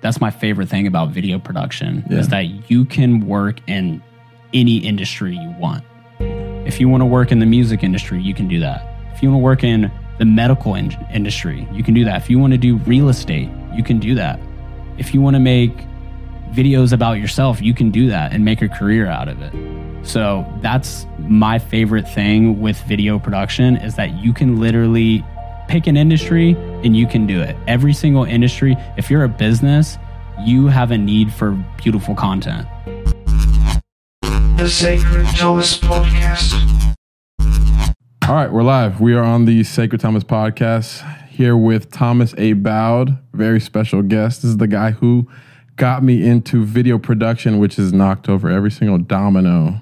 that's my favorite thing about video production Yeah. is that you can work in any industry you want. If you want to work in the music industry, you can do that. If you want to work in the medical in- industry, you can do that. If you want to do real estate, you can do that. If you want to make videos about yourself, you can do that and make a career out of it. So that's my favorite thing with video production is that you can literally pick an industry and you can do it. Every single industry, if you're a business, you have a need for beautiful content. The Sacred Thomas Podcast. All right, we're live. We are on the Sacred Thomas podcast here with Thomas Abowd, very special guest. This is the guy who got me into video production, which has knocked over every single domino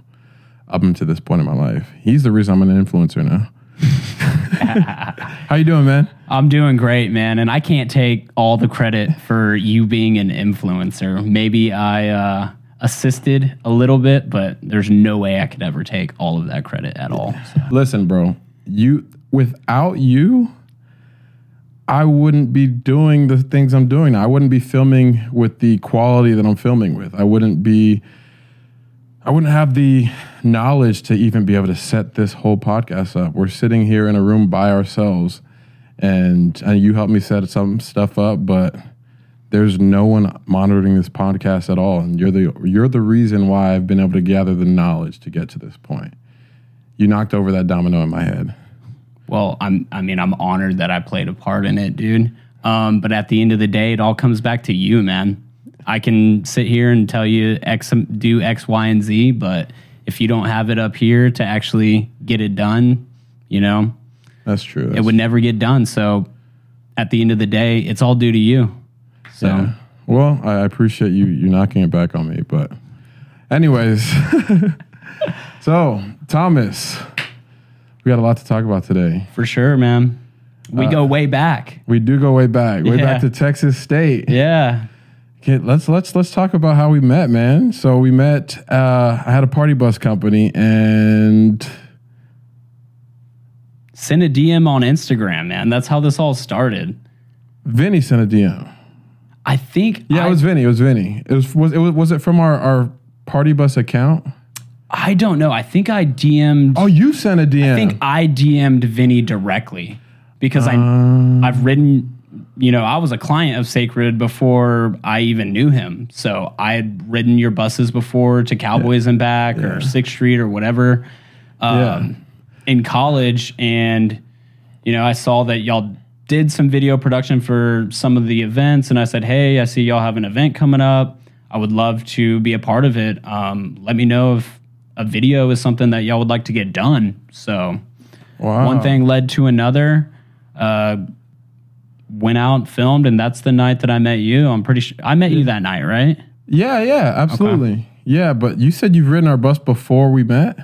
up until this point in my life. He's the reason I'm an influencer now. How you doing, man? I'm doing great, man, and I can't take all the credit for you being an influencer. Maybe I uh, assisted a little bit, but there's no way I could ever take all of that credit at all. So. Listen, bro, you without you, I wouldn't be doing the things I'm doing. I wouldn't be filming with the quality that I'm filming with. I wouldn't be I wouldn't have the knowledge to even be able to set this whole podcast up. We're sitting here in a room by ourselves and, and you helped me set some stuff up, but there's no one monitoring this podcast at all and you're the you're the reason why I've been able to gather the knowledge to get to this point. You knocked over that domino in my head. Well, I'm I mean, I'm honored that I played a part in it, dude. Um, but at the end of the day, it all comes back to you, man. I can sit here and tell you X do X, Y, and Z, but if you don't have it up here to actually get it done, you know, That's true. it would never get done. So at the end of the day, it's all due to you. So Yeah. Well, I appreciate you you knocking it back on me, but anyways. so, Thomas, we got a lot to talk about today. for sure, man. We uh, go way back. We do go way back, way back to Texas State. Yeah. Okay, let's let's let's talk about how we met, man. So we met. Uh, I had a party bus company, and Send a DM on Instagram, man. That's how this all started. Vinny sent a DM. I think Yeah, I, it was Vinny. It was Vinny. It was was it was, was it from our our party bus account? I don't know. I think I DM'd Oh, you sent a DM. I think I DM'd Vinny directly because I Um. I've ridden you know, I was a client of Sacred before I even knew him. So I had ridden your buses before to Cowboys and back or Sixth Street or whatever um, Yeah. in college. And, you know, I saw that y'all did some video production for some of the events. And I said, hey, I see y'all have an event coming up. I would love to be a part of it. Um, let me know if a video is something that y'all would like to get done. So wow. one thing led to another. Uh, went out, and filmed, and that's the night that I met you. I'm pretty sure I met you that night, right? Yeah, yeah, absolutely. Yeah, but you said you've ridden our bus before we met.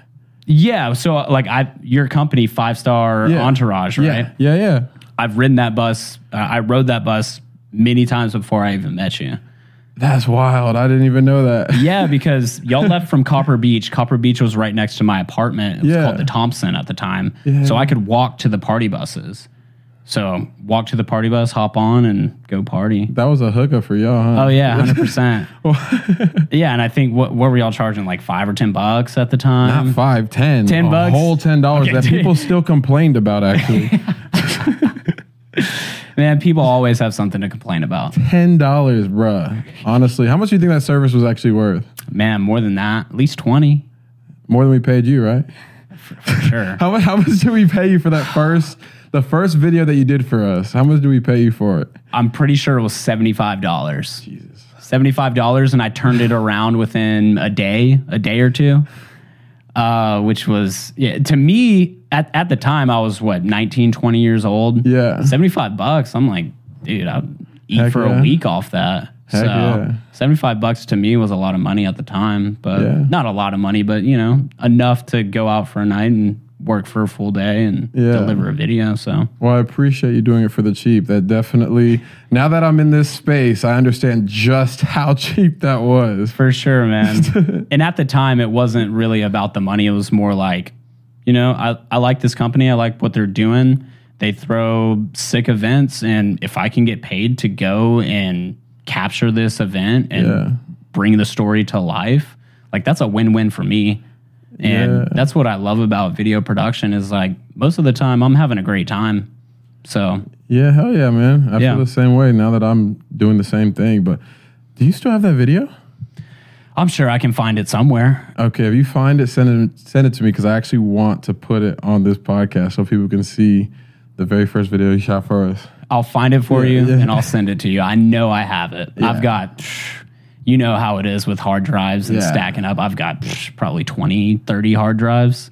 Yeah. So like I, your company, Five Star Yeah. Entourage, right? Yeah, yeah, yeah. I've ridden that bus. Uh, I rode that bus many times before I even met you. That's wild. I didn't even know that. Yeah, because y'all left from Copper Beech. Copper Beech was right next to my apartment. It was Yeah. called the Thompson at the time. Yeah. So I could walk to the party buses. So walk to the party bus, hop on, and go party. That was a hookup for y'all, huh? Oh yeah, hundred percent. Yeah, and I think what what were y'all charging like five or ten bucks at the time? Not five, ten. 10 a bucks? whole ten dollars Okay, that dude. people still complained about. Actually, Man, people always have something to complain about. ten dollars, bruh. Honestly, how much do you think that service was actually worth? Man, more than that, at least twenty More than we paid you, right? for sure. How much? How much did we pay you for that first, the first video that you did for us? How much do we pay you for it? I'm pretty sure it was seventy five dollars. Jesus. Seventy five dollars, and I turned it around within a day, a day or two. Uh, which was yeah, to me at, at the time I was what 19, 20 years old. Yeah. 75 bucks. I'm like, dude, I'd eat Heck for yeah. a week off that. Heck so yeah. 75 bucks to me was a lot of money at the time, but Yeah. not a lot of money, but you know, enough to go out for a night and work for a full day and Yeah. deliver a video. So Well, I appreciate you doing it for the cheap. That definitely. Now that I'm in this space, I understand just how cheap that was. for sure, man. and at the time, it wasn't really about the money. It was more like, you know, I, I like this company. I like what they're doing. They throw sick events. And if I can get paid to go and capture this event and Yeah. bring the story to life, like that's a win-win for me. And Yeah. that's what I love about video production is like most of the time I'm having a great time. So Yeah, hell yeah, man. I Yeah. feel the same way now that I'm doing the same thing. But do you still have that video? I'm sure I can find it somewhere. Okay, if you find it, send it send it to me because I actually want to put it on this podcast so people can see the very first video you shot for us. I'll find it for Yeah, you yeah. and I'll send it to you. I know I have it. I've got, you know how it is with hard drives and Yeah. stacking up. I've got probably 20, 30 hard drives.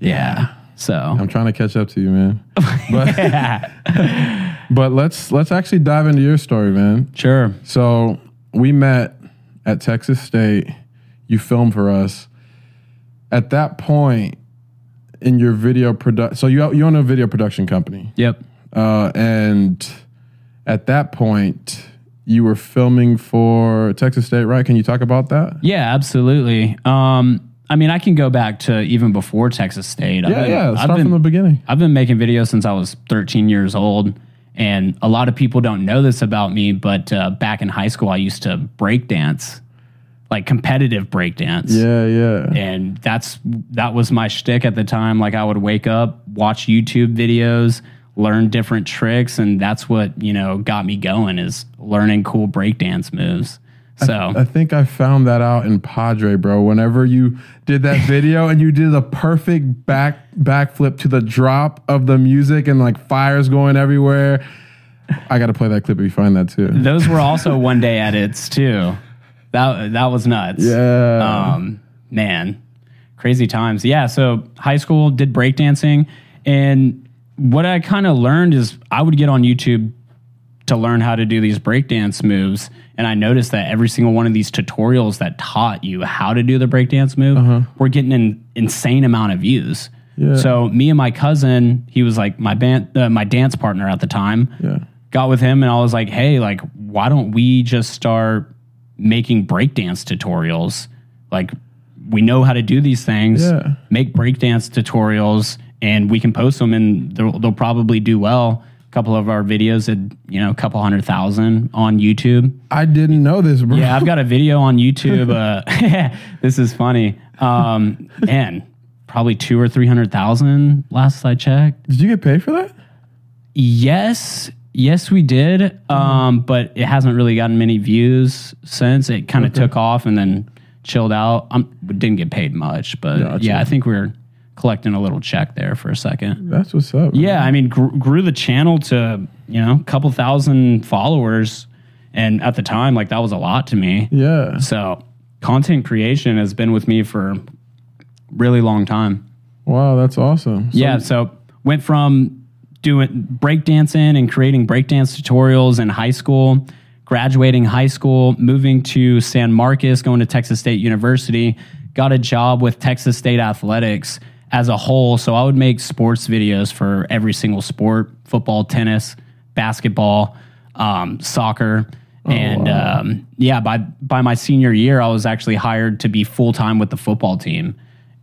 Yeah. So, I'm trying to catch up to you, man. But, but let's let's actually dive into your story, man. sure. So we met at Texas State. You filmed for us. At that point in your video production, so you you own a video production company, Yep. uh, and at that point you were filming for Texas State, right? Can you talk about that? Yeah, absolutely. Um, I mean, I can go back to even before Texas State. I've Yeah, been- yeah. Let's I've start been- from the beginning. I've been making videos since I was 13 years old. And a lot of people don't know this about me, but uh, back in high school, I used to break dance, like competitive break dance. Yeah, yeah. And that's that was my shtick at the time. Like I would wake up, watch YouTube videos, learn different tricks, and that's what you know got me going is learning cool breakdance moves. So I think I found that out in Padre, bro. Whenever you did that video and you did the perfect back backflip to the drop of the music and like fires going everywhere. I got to play that clip if you find that too. those were also one day edits too. That that was nuts. Yeah. Um, man, crazy times. Yeah. So high school did breakdancing, and what I kind of learned is I would get on YouTube to learn how to do these breakdance moves, and I noticed that every single one of these tutorials that taught you how to do the breakdance move were getting an insane amount of views. Yeah. So me and my cousin, he was like my band, uh, my dance partner at the time yeah. got with him and I was like, hey, like, why don't we just start making breakdance tutorials? Like, we know how to do these things. Yeah. Make breakdance tutorials and we can post them and they'll, they'll probably do well. A couple of our videos had, you know, a couple hundred thousand on YouTube. I didn't know this, bro. Yeah, I've got a video on YouTube. Uh, this is funny. Um, man, probably two or 300,000 last I checked. Did you get paid for that? Yes, yes, we did. Um, but it hasn't really gotten many views since. It kind of took off and then chilled out. Um, didn't get paid much, but Gotcha. yeah, I think we are collecting a little check there for a second. That's what's up. Yeah, I mean, grew, grew the channel to you know a couple thousand followers, and at the time, like that was a lot to me. Yeah. So content creation has been with me for a really long time. Wow, that's awesome. So- Yeah, so went from doing breakdancing and creating breakdance tutorials in high school, graduating high school, moving to San Marcos, going to Texas State University, got a job with Texas State Athletics as a whole. So I would make sports videos for every single sport football, tennis, basketball, um, soccer. And um, yeah, by by my senior year, I was actually hired to be full time with the football team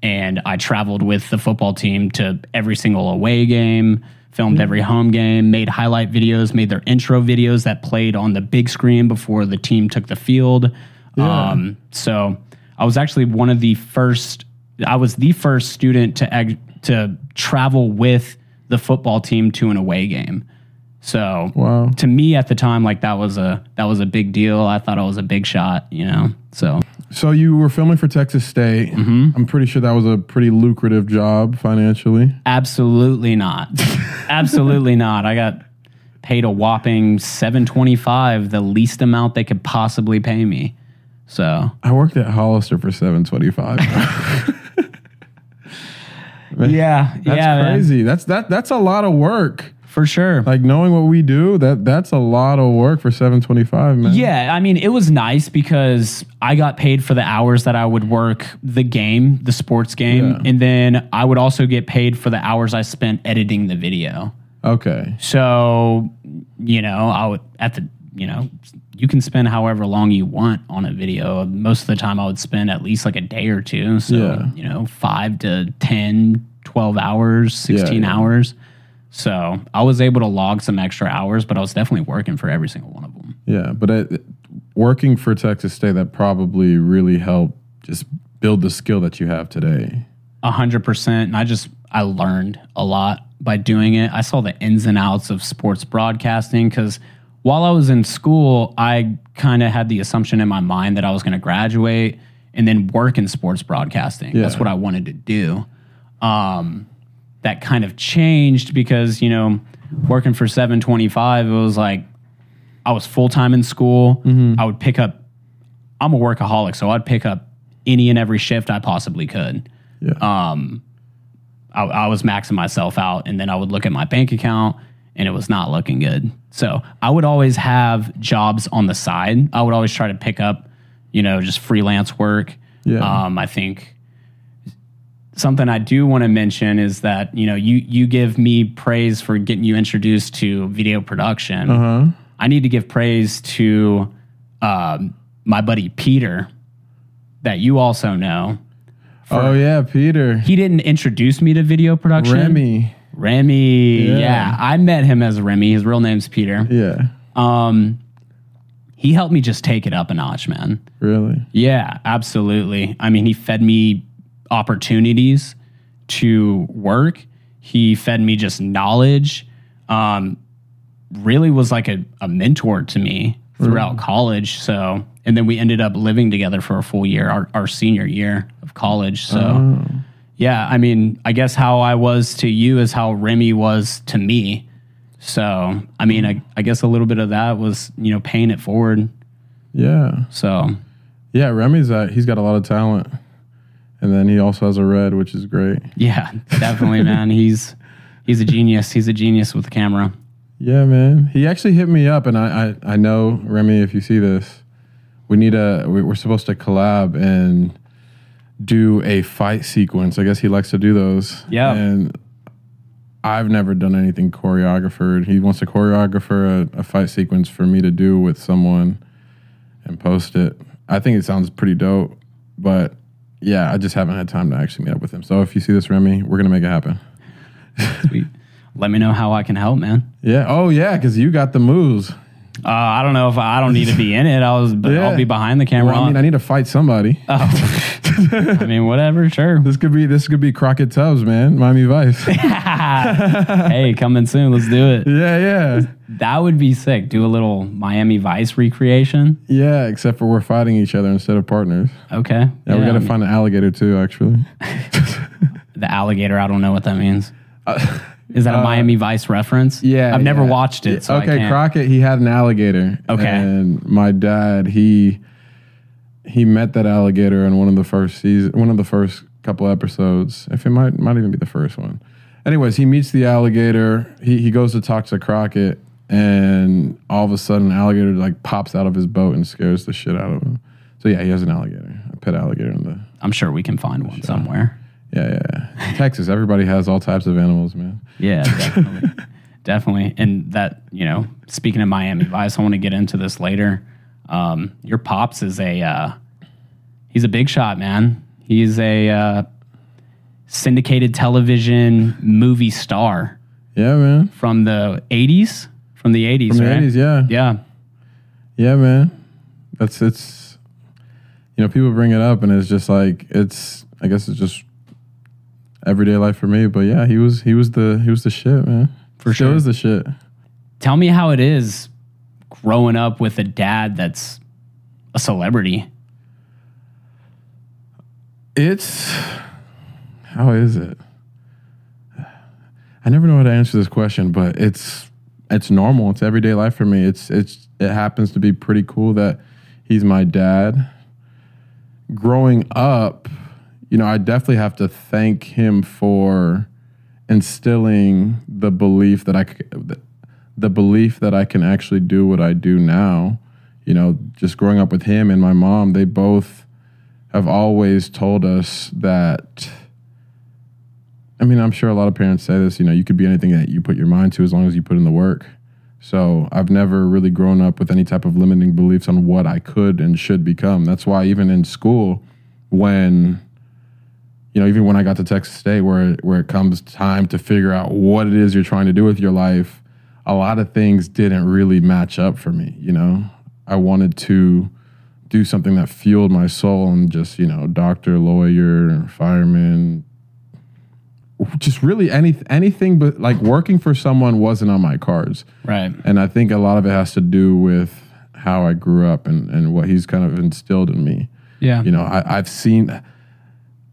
and I traveled with the football team to every single away game, filmed every home game, made highlight videos, made their intro videos that played on the big screen before the team took the field. Um, so I was actually one of the first. I was the first student to to travel with the football team to an away game. So Wow. to me at the time, like that was a that was a big deal. I thought I was a big shot, you know. So So you were filming for Texas State. Mm-hmm. I'm pretty sure that was a pretty lucrative job financially. Absolutely not. Absolutely not. I got paid a whopping 725, the least amount they could possibly pay me. So, I worked at Hollister for 725. yeah, That's yeah, man. crazy. That's that that's a lot of work. for sure. Like knowing what we do, that that's a lot of work for 725, man. Yeah, I mean, it was nice because I got paid for the hours that I would work the game, the sports game, Yeah. and then I would also get paid for the hours I spent editing the video. Okay. So, you know, I would at the, you know, you can spend however long you want on a video. Most of the time I would spend at least like a day or two. So, Yeah. you know, 5 to 10, 12 hours, 16 yeah. hours. So, I was able to log some extra hours, but I was definitely working for every single one of them. Yeah, but it, working for Texas State that probably really helped just build the skill that you have today. A hundred percent. And I just I learned a lot by doing it. I saw the ins and outs of sports broadcasting because while I was in school, I kind of had the assumption in my mind that I was going to graduate and then work in sports broadcasting. That's what I wanted to do. Um, that kind of changed because you know working for 725 it was like i was full-time in school i would pick up i'm a workaholic so i'd pick up any and every shift i possibly could Yeah. um, I, I was maxing myself out, and then I would look at my bank account, and it was not looking good. So I would always have jobs on the side. I would always try to pick up, you know, just freelance work. Yeah. Um, I think something I do want to mention is that you know you you give me praise for getting you introduced to video production. Uh-huh. I need to give praise to um, my buddy Peter, that you also know. oh yeah, Peter. He didn't introduce me to video production. Remy. Remy. Yeah. Yeah. I met him as Remy. His real name's Peter. Yeah. Um, he helped me just take it up a notch, man. Really? Yeah, absolutely. I mean, he fed me opportunities to work. He fed me just knowledge. Um, really was like a, a mentor to me throughout college. So, and then we ended up living together for a full year, our, our senior year of college. So, yeah, I mean, I guess how I was to you is how Remy was to me. So, I mean, I, I guess a little bit of that was, you know, paying it forward. Yeah. So, Yeah, Remy's uh, he's got a lot of talent. And then he also has a red, which is great. Yeah, definitely, man. He's he's a genius. He's a genius with the camera. Yeah, man. He actually hit me up, and I, I, I know Remy. If you see this, we need a. we- We're supposed to collab and do a fight sequence. I guess he likes to do those. Yeah. And I've never done anything choreographed. He wants to choreographer a, a fight sequence for me to do with someone and post it. I think it sounds pretty dope, but yeah, I just haven't had time to actually meet up with him. So if you see this, Remy, we're gonna make it happen. Sweet. Let me know how I can help, man. Yeah. Oh yeah, because you got the moves. Uh, I don't know if I, I don't need to be in it. I was, but Yeah. I'll be behind the camera. Well, I mean, I need to fight somebody. I mean, whatever. Sure. This could be this could be Crockett Tubbs, man. Miami Vice. hey, coming soon. Let's do it. yeah, yeah, That would be sick. Do a little Miami Vice recreation. yeah. Except for we're fighting each other instead of partners. Okay. Yeah, we got to find an alligator too. Actually, the alligator. I don't know what that means. Is that a Miami Vice reference? Uh, yeah. I've never yeah. watched it. So okay. Crockett. He had an alligator. Okay. and my dad he he met that alligator in one of the first season, one of the first couple episodes. If it might might even be the first one. Anyways, he meets the alligator. He he goes to talk to Crockett, and all of a sudden, an alligator like pops out of his boat and scares the shit out of him. So yeah, he has an alligator, a pet alligator in the I'm sure we can find one somewhere. Yeah yeah. yeah. Texas, everybody has all types of animals, man. Yeah, definitely. definitely. And that, you know, speaking of Miami Vice, I want to get into this later. Um, your pops is a uh, he's a big shot, man. He's a uh, syndicated television movie star Yeah, man. from the 80s. From the 80s, From the right? eighties, yeah. Yeah. Yeah, man. That's it's you know, people bring it up and it's just like it's I guess it's just everyday life for me. But yeah, he was he was the he was the shit, man. For Still sure. is the shit. Tell me how it is growing up with a dad that's a celebrity. It's how is it? I never know how to answer this question, but it's it's normal. It's everyday life for me. It's it's it happens to be pretty cool that he's my dad. Growing up, you know, I definitely have to thank him for instilling the belief that I the belief that I can actually do what I do now. You know, just growing up with him and my mom, they both have always told us that I mean, I'm sure a lot of parents say this, you know, you could be anything that you put your mind to as long as you put in the work. So I've never really grown up with any type of limiting beliefs on what I could and should become. That's why even in school, when you know, even when I got to Texas State, where where it comes time to figure out what it is you're trying to do with your life, a lot of things didn't really match up for me. You know, I wanted to do something that fueled my soul and just, you know, doctor, lawyer, fireman, just really any anything but like working for someone wasn't on my cards. Right. And I think a lot of it has to do with how I grew up and, and what he's kind of instilled in me. Yeah. You know, I, I've seen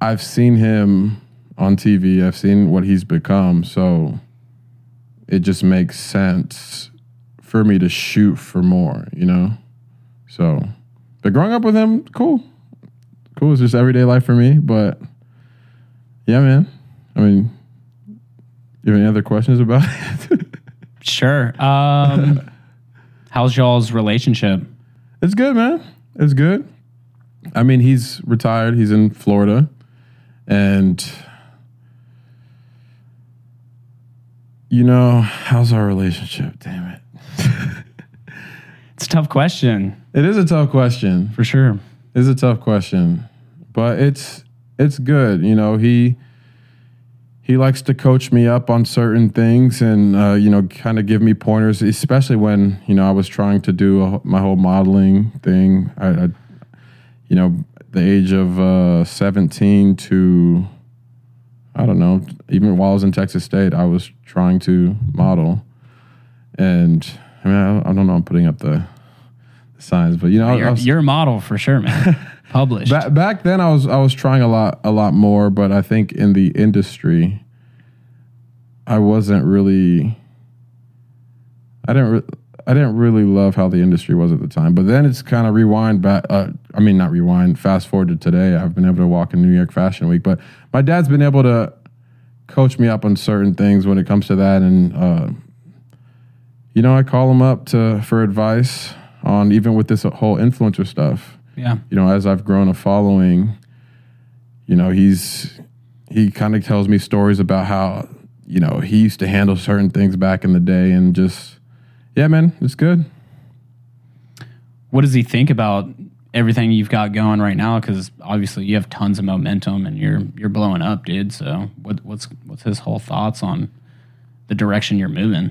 I've seen him on TV. I've seen what he's become. So it just makes sense for me to shoot for more, you know? So but growing up with him, cool. Cool. It's just everyday life for me. But yeah, man. I mean, you have any other questions about it? Sure. Um, how's y'all's relationship? It's good, man. It's good. I mean, he's retired. He's in Florida, and you know, how's our relationship? Damn it! It's a tough question It is a tough question. for sure. It's a tough question, but it's it's good. You know, he he likes to coach me up on certain things, and uh, you know, kind of give me pointers, especially when you know I was trying to do a, my whole modeling thing. I, I you know, the age of uh, seventeen to I don't know, even while I was in Texas State, I was trying to model, and I mean, I, I don't know, I'm putting up the. the Signs, but you know, I- I You're, was- you're a model for sure, man. Published. Back, back then, I was I was trying a lot a lot more, but I think in the industry, I wasn't really. I didn't. Re- I didn't really love how the industry was at the time, but then it's kind of rewind back. Uh, I mean, not rewind. Fast forward to today, I've been able to walk in New York Fashion Week, but my dad's been able to coach me up on certain things when it comes to that, and uh, you know, I call him up to for advice on even with this whole influencer stuff yeah. you know, as I've grown a following, you know, he's he kind of tells me stories about how you know he used to handle certain things back in the day, and just yeah, man, it's good. What does he think about everything you've got going right now? Because obviously you have tons of momentum and you're you're blowing up, dude. So what, what's what's his whole thoughts on the direction you're moving?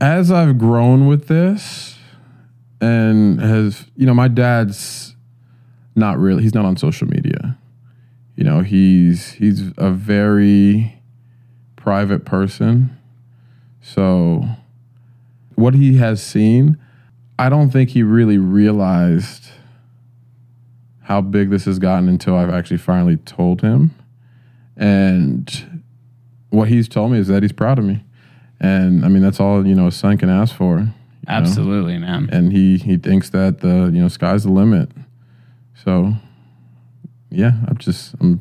As I've grown with this, and has you know, my dad's not really he's not on social media. You know, he's he's a very private person. So what he has seen, I don't think he really realized how big this has gotten until I've actually finally told him. And what he's told me is that he's proud of me. And I mean that's all, you know, a son can ask for. you know? Absolutely, man. and he he thinks that the you know sky's the limit. So yeah, I'm just I'm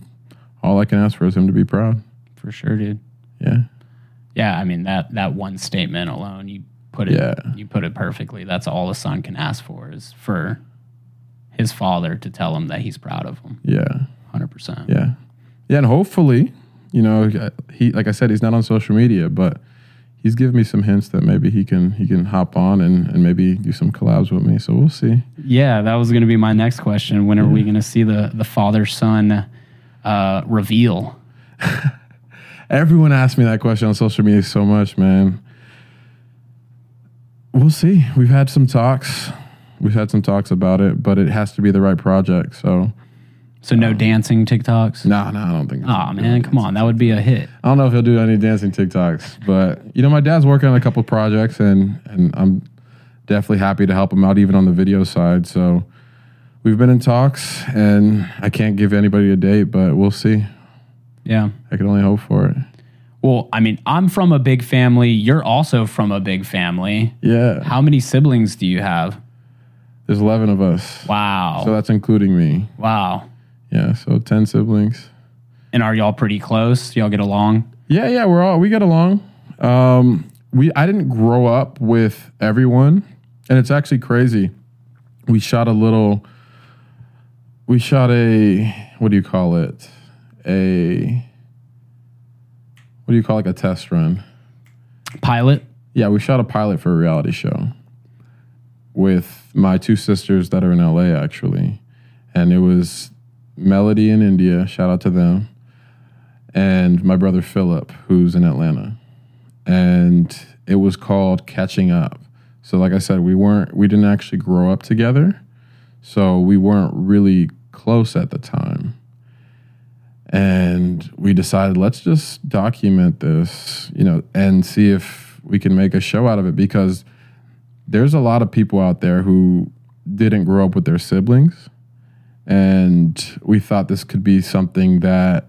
all I can ask for is him to be proud. For sure, dude. Yeah. Yeah, I mean that that one statement alone, you put it Yeah. you put it perfectly. That's all a son can ask for is for his father to tell him that he's proud of him. Yeah. Hundred percent. Yeah. Yeah, and hopefully, you know, he like I said, he's not on social media, but he's given me some hints that maybe he can he can hop on and, and maybe do some collabs with me. So we'll see. Yeah, that was going to be my next question. When are we going to see the the father son uh, reveal? Everyone asks me that question on social media so much, man. We'll see. We've had some talks. We've had some talks about it, but it has to be the right project. So, So no um, dancing TikToks. no, no, I don't think. Oh man, come on, that would be a hit. I don't know if he'll do any dancing TikToks, but you know, my dad's working on a couple projects, and and I'm definitely happy to help him out, even on the video side. So, we've been in talks, and I can't give anybody a date, but we'll see. Yeah. I can only hope for it. Well, I mean, I'm from a big family. You're also from a big family. Yeah, How many siblings do you have? There's eleven of us, Wow. so that's including me. wow. Yeah, so ten siblings. And are y'all pretty close? Y'all get along? Yeah, yeah, we're all we get along. Um, we I didn't grow up with everyone, and it's actually crazy. We shot a little. We shot a what do you call it? A what do you call like a test run? Pilot? Yeah, we shot a pilot for a reality show with my two sisters that are in LA actually, and it was Melody in India. Shout out to them and my brother Philip, who's in Atlanta. And it was called Catching Up. So, like I said, we weren't, we didn't actually grow up together. So, we weren't really close at the time. And we decided, let's just document this, you know, and see if we can make a show out of it because there's a lot of people out there who didn't grow up with their siblings. And we thought this could be something that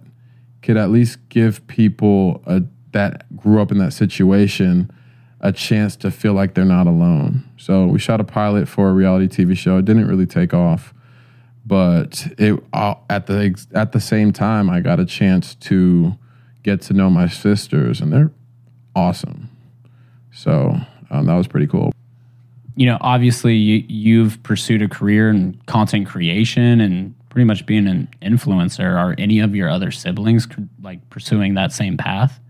could at least give people a, that grew up in that situation a chance to feel like they're not alone. So we shot a pilot for a reality TV show. It didn't really take off, but it uh, at the at the same time I got a chance to get to know my sisters, and they're awesome. So um, that was pretty cool. You know, obviously, you, you've pursued a career in content creation and pretty much being an influencer. Are any of your other siblings like pursuing that same path?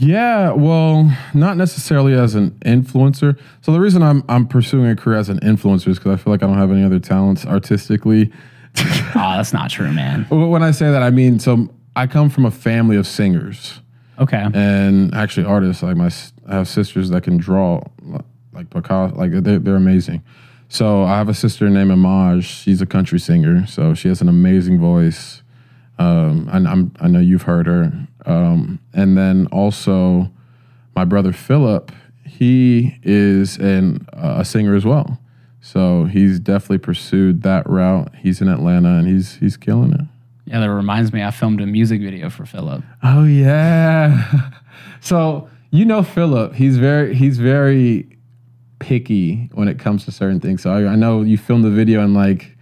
Yeah, well, not necessarily as an influencer. So the reason I'm I'm pursuing a career as an influencer is because I feel like I don't have any other talents artistically. oh, that's not true, man. when I say that, I mean so I come from a family of singers Okay. and actually artists. Like my I have sisters that can draw, like Picasso. Like they're they're amazing. So I have a sister named Amaj. She's a country singer. So she has an amazing voice. Um, and I'm I know you've heard her. Um, and then also my brother Philip. He is an uh, a singer as well. So he's definitely pursued that route. He's in Atlanta and he's he's killing it. Yeah, that reminds me. I filmed a music video for Philip. Oh yeah. so you know Philip, he's very he's very picky when it comes to certain things. So I, I know you filmed the video and like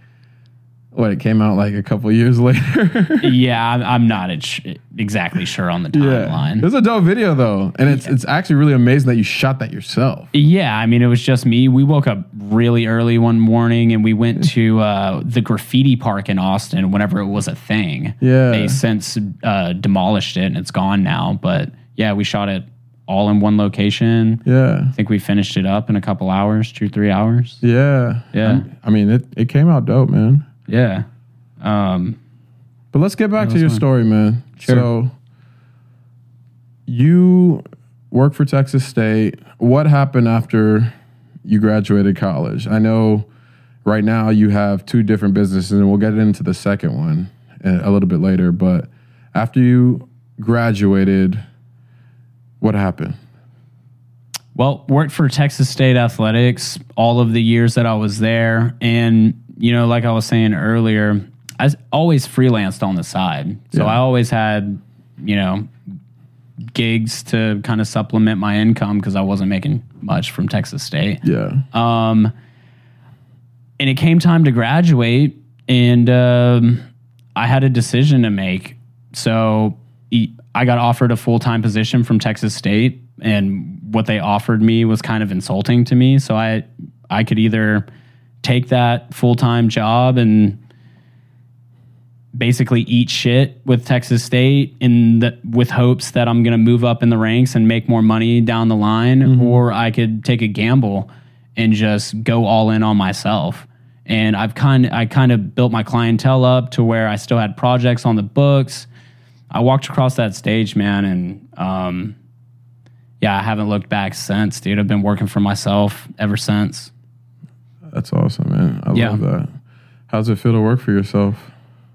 what it came out like a couple years later. yeah, I'm, I'm not ex- exactly sure on the timeline. it was a dope video though, and it's it's actually really amazing that you shot that yourself. Yeah, I mean, it was just me. We woke up really early one morning and we went to uh, the graffiti park in Austin whenever it was a thing. Yeah. They since uh, demolished it and it's gone now. But yeah, we shot it all in one location. Yeah, I think we finished it up in a couple hours, two, three hours. yeah, Yeah. I mean, it it came out dope, man. Yeah. Um, But let's get back to your fine. story, man. Sure. So you work for Texas State. What happened after you graduated college? I know right now you have two different businesses, and we'll get into the second one uh, a little bit later. But after you graduated, what happened? Well, worked for Texas State Athletics all of the years that I was there. And, you know, like I was saying earlier, I always freelanced on the side. So Yeah. I always had, you know, gigs to kind of supplement my income because I wasn't making much from Texas State. Yeah. Um, and it came time to graduate, and um, I had a decision to make. So I got offered a full time position from Texas State, and what they offered me was kind of insulting to me. So I I could either take that full time job and basically eat shit with Texas State in the, with hopes that I'm going to move up in the ranks and make more money down the line, mm-hmm. or I could take a gamble and just go all in on myself. And I've kind I kind of built my clientele up to where I still had projects on the books. I walked across that stage, man, and um, yeah, I haven't looked back since, dude. I've been working for myself ever since. That's awesome, man. I Yeah. love that. How's it feel to work for yourself?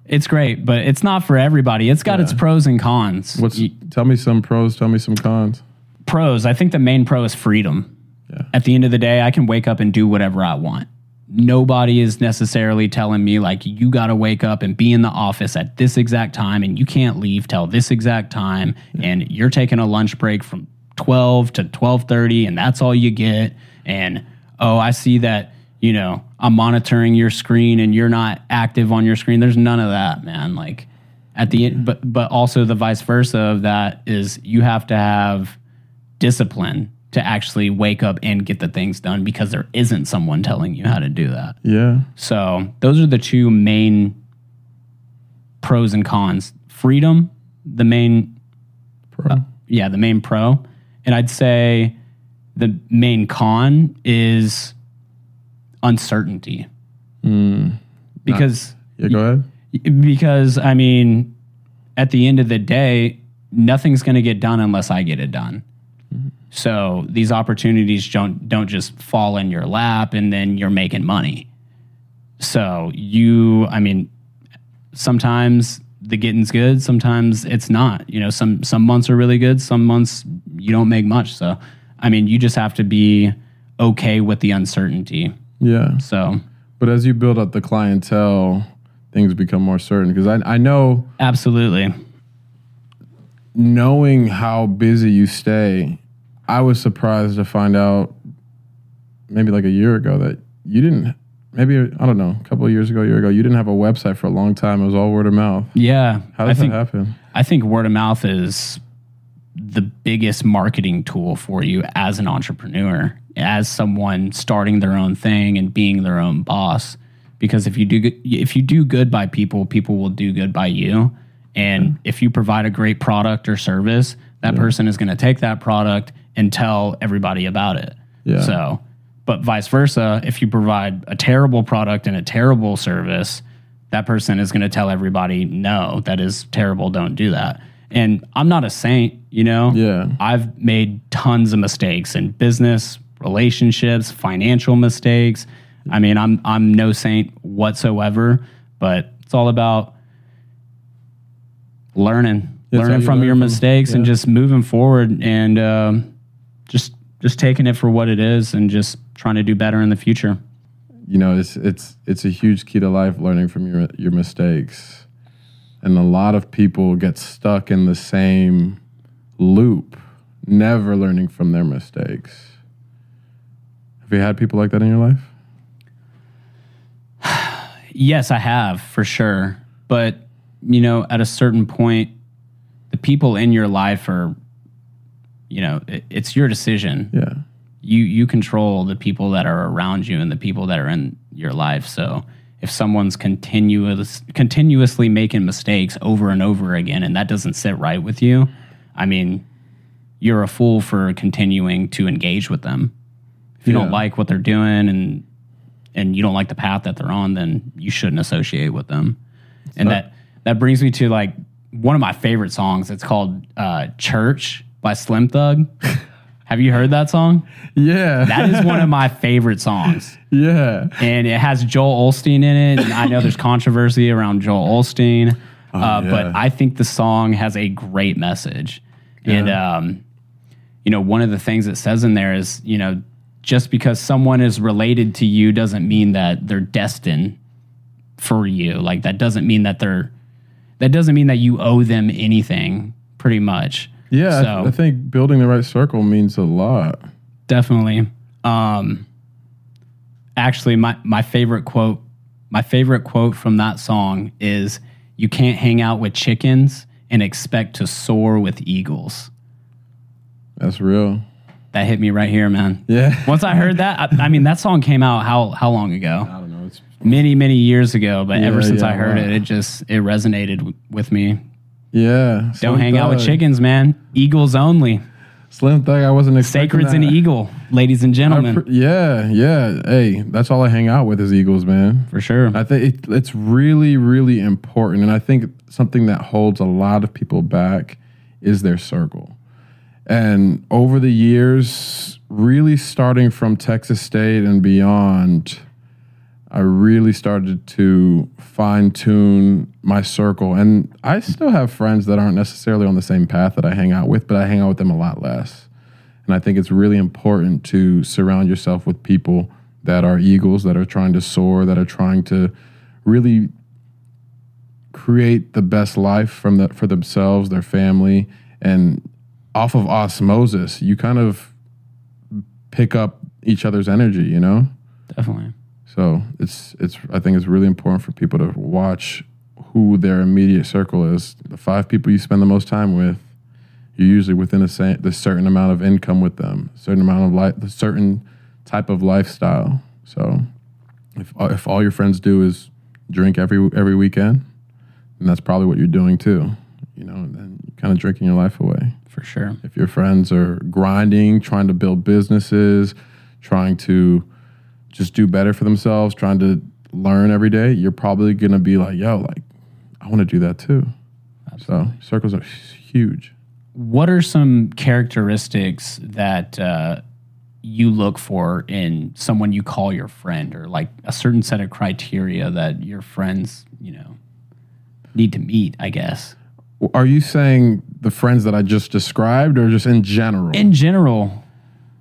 It's great, but it's not for everybody. It's got its pros and cons. What's Y- tell me some pros, tell me some cons. pros? I think the main pro is freedom. Yeah. At the end of the day, I can wake up and do whatever I want. Nobody is necessarily telling me like you got to wake up and be in the office at this exact time and you can't leave till this exact time. And you're taking a lunch break from 12 to 12:30 and that's all you get. And oh, I see that, you know, I'm monitoring your screen and you're not active on your screen. There's none of that, man. Like at the end but but also the vice versa of that is you have to have discipline to actually wake up and get the things done because there isn't someone telling you how to do that. Yeah. So, those are the two main pros and cons. Freedom, the main Pro. Uh, yeah, the main pro. And I'd say the main con is uncertainty. Hmm. Because yeah, go ahead. because I mean, at the end of the day, nothing's going to get done unless I get it done. So these opportunities don't don't just fall in your lap and then you're making money. So you, I mean, sometimes the getting's good, sometimes it's not. You know, some some months are really good, some months you don't make much. So I mean, you just have to be okay with the uncertainty. Yeah. So But as you build up the clientele, things become more certain. Because I, I know absolutely. knowing how busy you stay, I was surprised to find out maybe like a year ago that you didn't. Maybe I don't know. A couple of years ago, a year ago, you didn't have a website for a long time. It was all word of mouth. Yeah. How I think that happen? I think word of mouth is the biggest marketing tool for you as an entrepreneur, as someone starting their own thing and being their own boss. Because if you do good, if you do good by people, people will do good by you. And if you provide a great product or service, that person is going to take that product and tell everybody about it. Yeah. So, but vice versa, if you provide a terrible product and a terrible service, that person is going to tell everybody, no, that is terrible. Don't do that. And I'm not a saint, you know? Yeah. I've made tons of mistakes in business, relationships, financial mistakes. I mean, I'm I'm no saint whatsoever, but it's all about learning, That's learning you from learn your from- mistakes and just moving forward and um, just just taking it for what it is and just trying to do better in the future. you know it's it's it's a huge key to life learning from your your mistakes and a lot of people get stuck in the same loop never learning from their mistakes have you had people like that in your life Yes, I have for sure. But, you know, at a certain point, the people in your life are, you know, it, it's your decision. yeah You you control the people that are around you and the people that are in your life. So if someone's continuous continuously making mistakes over and over again and that doesn't sit right with you, I mean, you're a fool for continuing to engage with them. If you don't like what they're doing and and you don't like the path that they're on, then you shouldn't associate with them. and that that brings me to like one of my favorite songs. It's called uh, "Church" by Slim Thug. Have you heard that song? yeah That is one of my favorite songs, yeah and it has Joel Osteen in it. And I know there's controversy around Joel Osteen, uh, but yeah. I think the song has a great message. And um, you know, one of the things it says in there is, you know, just because someone is related to you doesn't mean that they're destined for you. Like that doesn't mean that they're that doesn't mean that you owe them anything. Pretty much. Yeah I, So I think building the right circle means a lot definitely. Um, actually, my my favorite quote, my favorite quote from that song is, "You can't hang out with chickens and expect to soar with eagles." that's real That hit me right here, man. yeah Once I heard that, I, I mean, that song came out how how long ago? i don't know it's Many many years ago. But ever since yeah, I heard wow. it, it just it resonated w- with me. Yeah Don't hang out with chickens, man. Eagles only. slim thug i wasn't expecting Sacred's that. an eagle, ladies and gentlemen, pr- yeah yeah hey that's all i hang out with is eagles man for sure. I think it, it's really, really important. And I think something that holds a lot of people back is their circle. And over the years, really starting from Texas State and beyond, I really started to fine tune my circle. And I still have friends that aren't necessarily on the same path that I hang out with, but I hang out with them a lot less. And I think it's really important to surround yourself with people that are eagles, that are trying to soar, that are trying to really create the best life from the, for themselves, their family, and off of osmosis, you kind of pick up each other's energy, you know? Definitely. So it's it's I think it's really important for people to watch who their immediate circle is. The five people you spend the most time with, you're usually within a sa- the certain amount of income with them, certain amount of life, the certain type of lifestyle. So if if all your friends do is drink every every weekend, then that's probably what you're doing too. You know, and then you're kind of drinking your life away For sure. if your friends are grinding, trying to build businesses, trying to just do better for themselves, trying to learn every day, you're probably gonna be like, yo, like, I want to do that too. So circles are huge. what are some characteristics that uh, you look for in someone you call your friend, or like a certain set of criteria that your friends, you know, need to meet? I guess Are you saying the friends that I just described, or just in general? in general,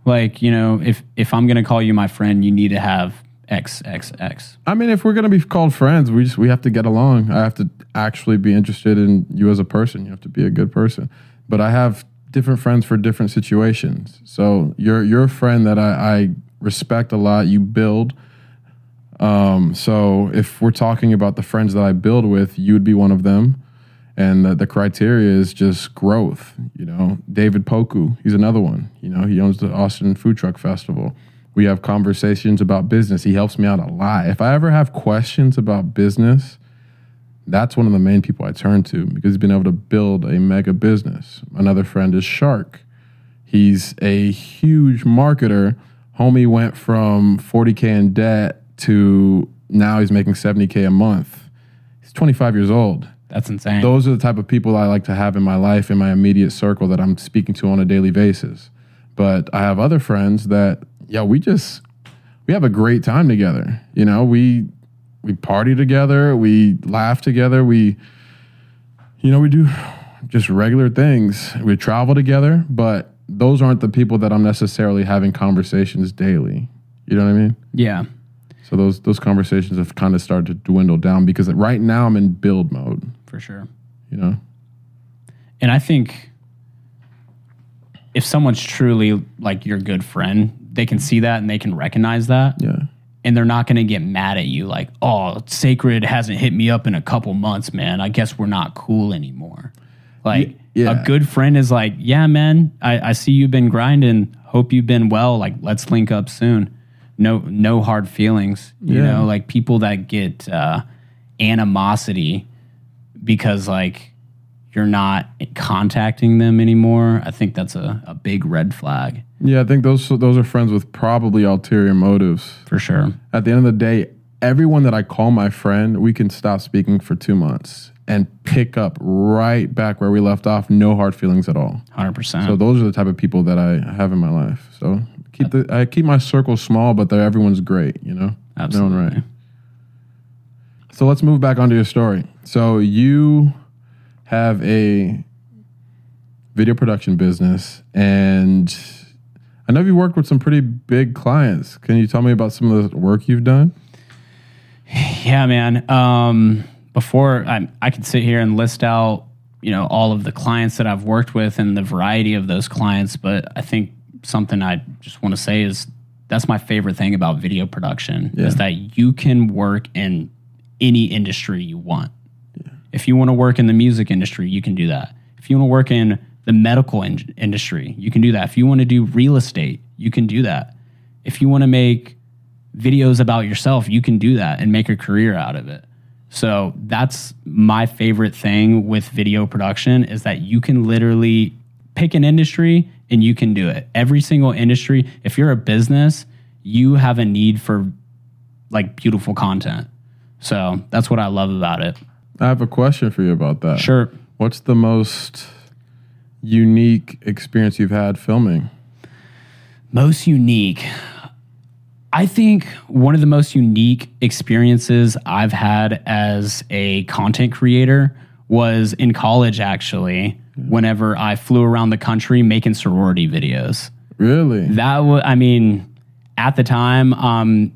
like you know, if if I'm gonna call you my friend, you need to have X X X. I mean, if we're gonna be called friends, we just we have to get along. I have to actually be interested in you as a person. You have to be a good person. But I have different friends for different situations. So you're you're a friend that I, I respect a lot. You build. Um, so if we're talking about the friends that I build with, you would be one of them. And the, the criteria is just growth. You know, David Poku, he's another one. You know, he owns the Austin Food Truck Festival. We have conversations about business. He helps me out a lot. If I ever have questions about business, that's one of the main people I turn to because he's been able to build a mega business. Another friend is Shark. He's a huge marketer. Homie went from 40K in debt to now he's making 70K a month. He's 25 years old. That's insane. Those are the type of people I like to have in my life, in my immediate circle that I'm speaking to on a daily basis. But I have other friends that, yeah, we just we have a great time together. You know, we we party together, we laugh together, we you know, we do just regular things. We travel together, but those aren't the people that I'm necessarily having conversations daily. You know what I mean? yeah. So those those conversations have kind of started to dwindle down because right now I'm in build mode, for sure. you know? And I think if someone's truly like your good friend, they can see that and they can recognize that. Yeah. And they're not going to get mad at you like, oh, Sacred hasn't hit me up in a couple months, man. I guess we're not cool anymore. Like, yeah. a good friend is like, yeah, man, I, I see you've been grinding. Hope you've been well. Like, let's link up soon. No, no hard feelings. You Yeah. know, like people that get uh, animosity because like you're not contacting them anymore. I think that's a, a big red flag Yeah, I think those those are friends with probably ulterior motives. for sure. At the end of the day, everyone that I call my friend, we can stop speaking for two months and pick up right back where we left off. No hard feelings at all. Hundred percent. So those are the type of people that I have in my life. So keep the I keep my circle small, but they're everyone's great. You know, Absolutely. right. So let's move back onto your story. So you have a video production business, and I know you worked with some pretty big clients. Can you tell me about some of the work you've done? Yeah, man. Um, before I, I could sit here and list out, you know, all of the clients that I've worked with and the variety of those clients, but I think something I just want to say is that's my favorite thing about video production is that you can work in any industry you want. If you want to work in the music industry, you can do that. If you want to work in the medical in- industry, you can do that. If you want to do real estate, you can do that. If you want to make videos about yourself, you can do that and make a career out of it. So that's my favorite thing with video production is that you can literally pick an industry and you can do it. Every single industry, if you're a business, you have a need for like beautiful content. So that's what I love about it. I have a question for you about that. Sure. What's the most unique experience you've had filming? Most unique. I think one of the most unique experiences I've had as a content creator was in college, actually, whenever I flew around the country making sorority videos. Really? That was, I mean, at the time, I'm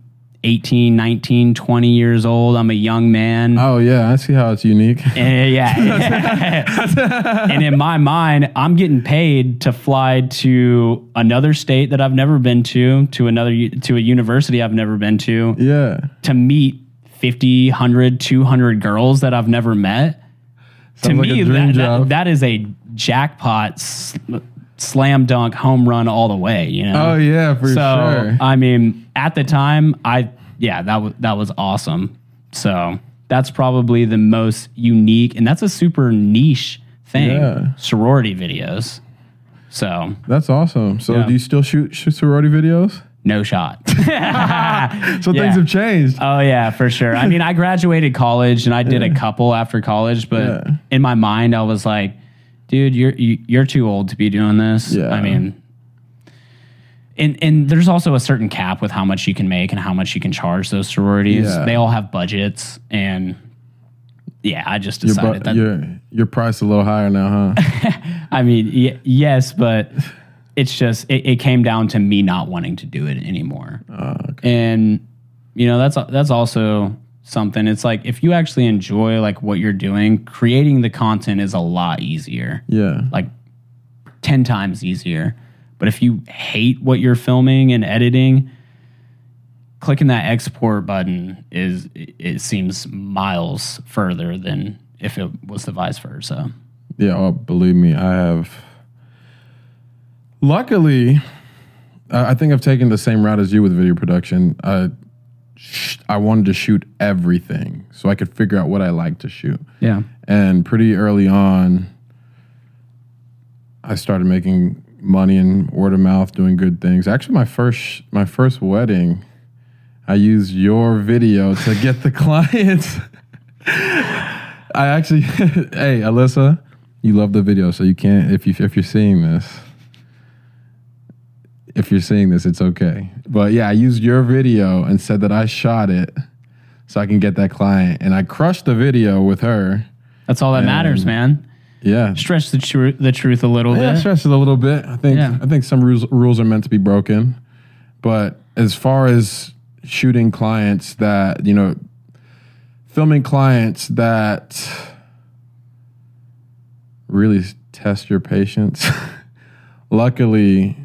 18, 19, 20 years old. I'm a young man. Oh yeah, I see how it's unique. Eh, yeah. and in my mind, I'm getting paid to fly to another state that I've never been to, to another to a university I've never been to, yeah. to meet 50, 100, 200 girls that I've never met. to Sounds like a me, that, that, that is a jackpot s- slam dunk home run all the way, you know. Oh yeah, for So sure. I mean, at the time, I yeah, that was that was awesome. So that's probably the most unique, and that's a super niche thing. Yeah. Sorority videos. So That's awesome. So Yeah. do you still shoot, shoot sorority videos? no shot. So Yeah. things have changed. oh yeah, for sure. I mean, I graduated college and I did a couple after college, but in my mind, I was like. dude, you're you- you're too old to be doing this. Yeah. I mean, and and there's also a certain cap with how much you can make and how much you can charge those sororities. Yeah. They all have budgets, and yeah, I just Your, decided bu- that. your your price a little higher now, huh? I mean, y- yes, but it's just it, it came down to me not wanting to do it anymore. Uh, okay. and you know that's that's also something it's like if you actually enjoy like what you're doing creating the content is a lot easier Yeah. like 10 times easier but if you hate what you're filming and editing clicking that export button is it, seems miles further than if it was the vice versa Yeah, oh, believe me, I have. Luckily, I I think I've taken the same route as you with video production. I, I wanted to shoot everything so I could figure out what I like to shoot. yeah And pretty early on, I started making money and word of mouth, doing good things. Actually, my first my first wedding, I used your video to get the clients. I actually, hey Alyssa, you love the video, so you can't if you if you're seeing this. If you're seeing this, it's okay. But yeah, I used your video and said that I shot it so I can get that client, and I crushed the video with her. that's all that matters man Yeah, stretch the, tru- the truth a little yeah, bit stress it a little bit. I think Yeah. I think some rules rules are meant to be broken, but as far as shooting clients that you know, filming clients that really test your patience. Luckily,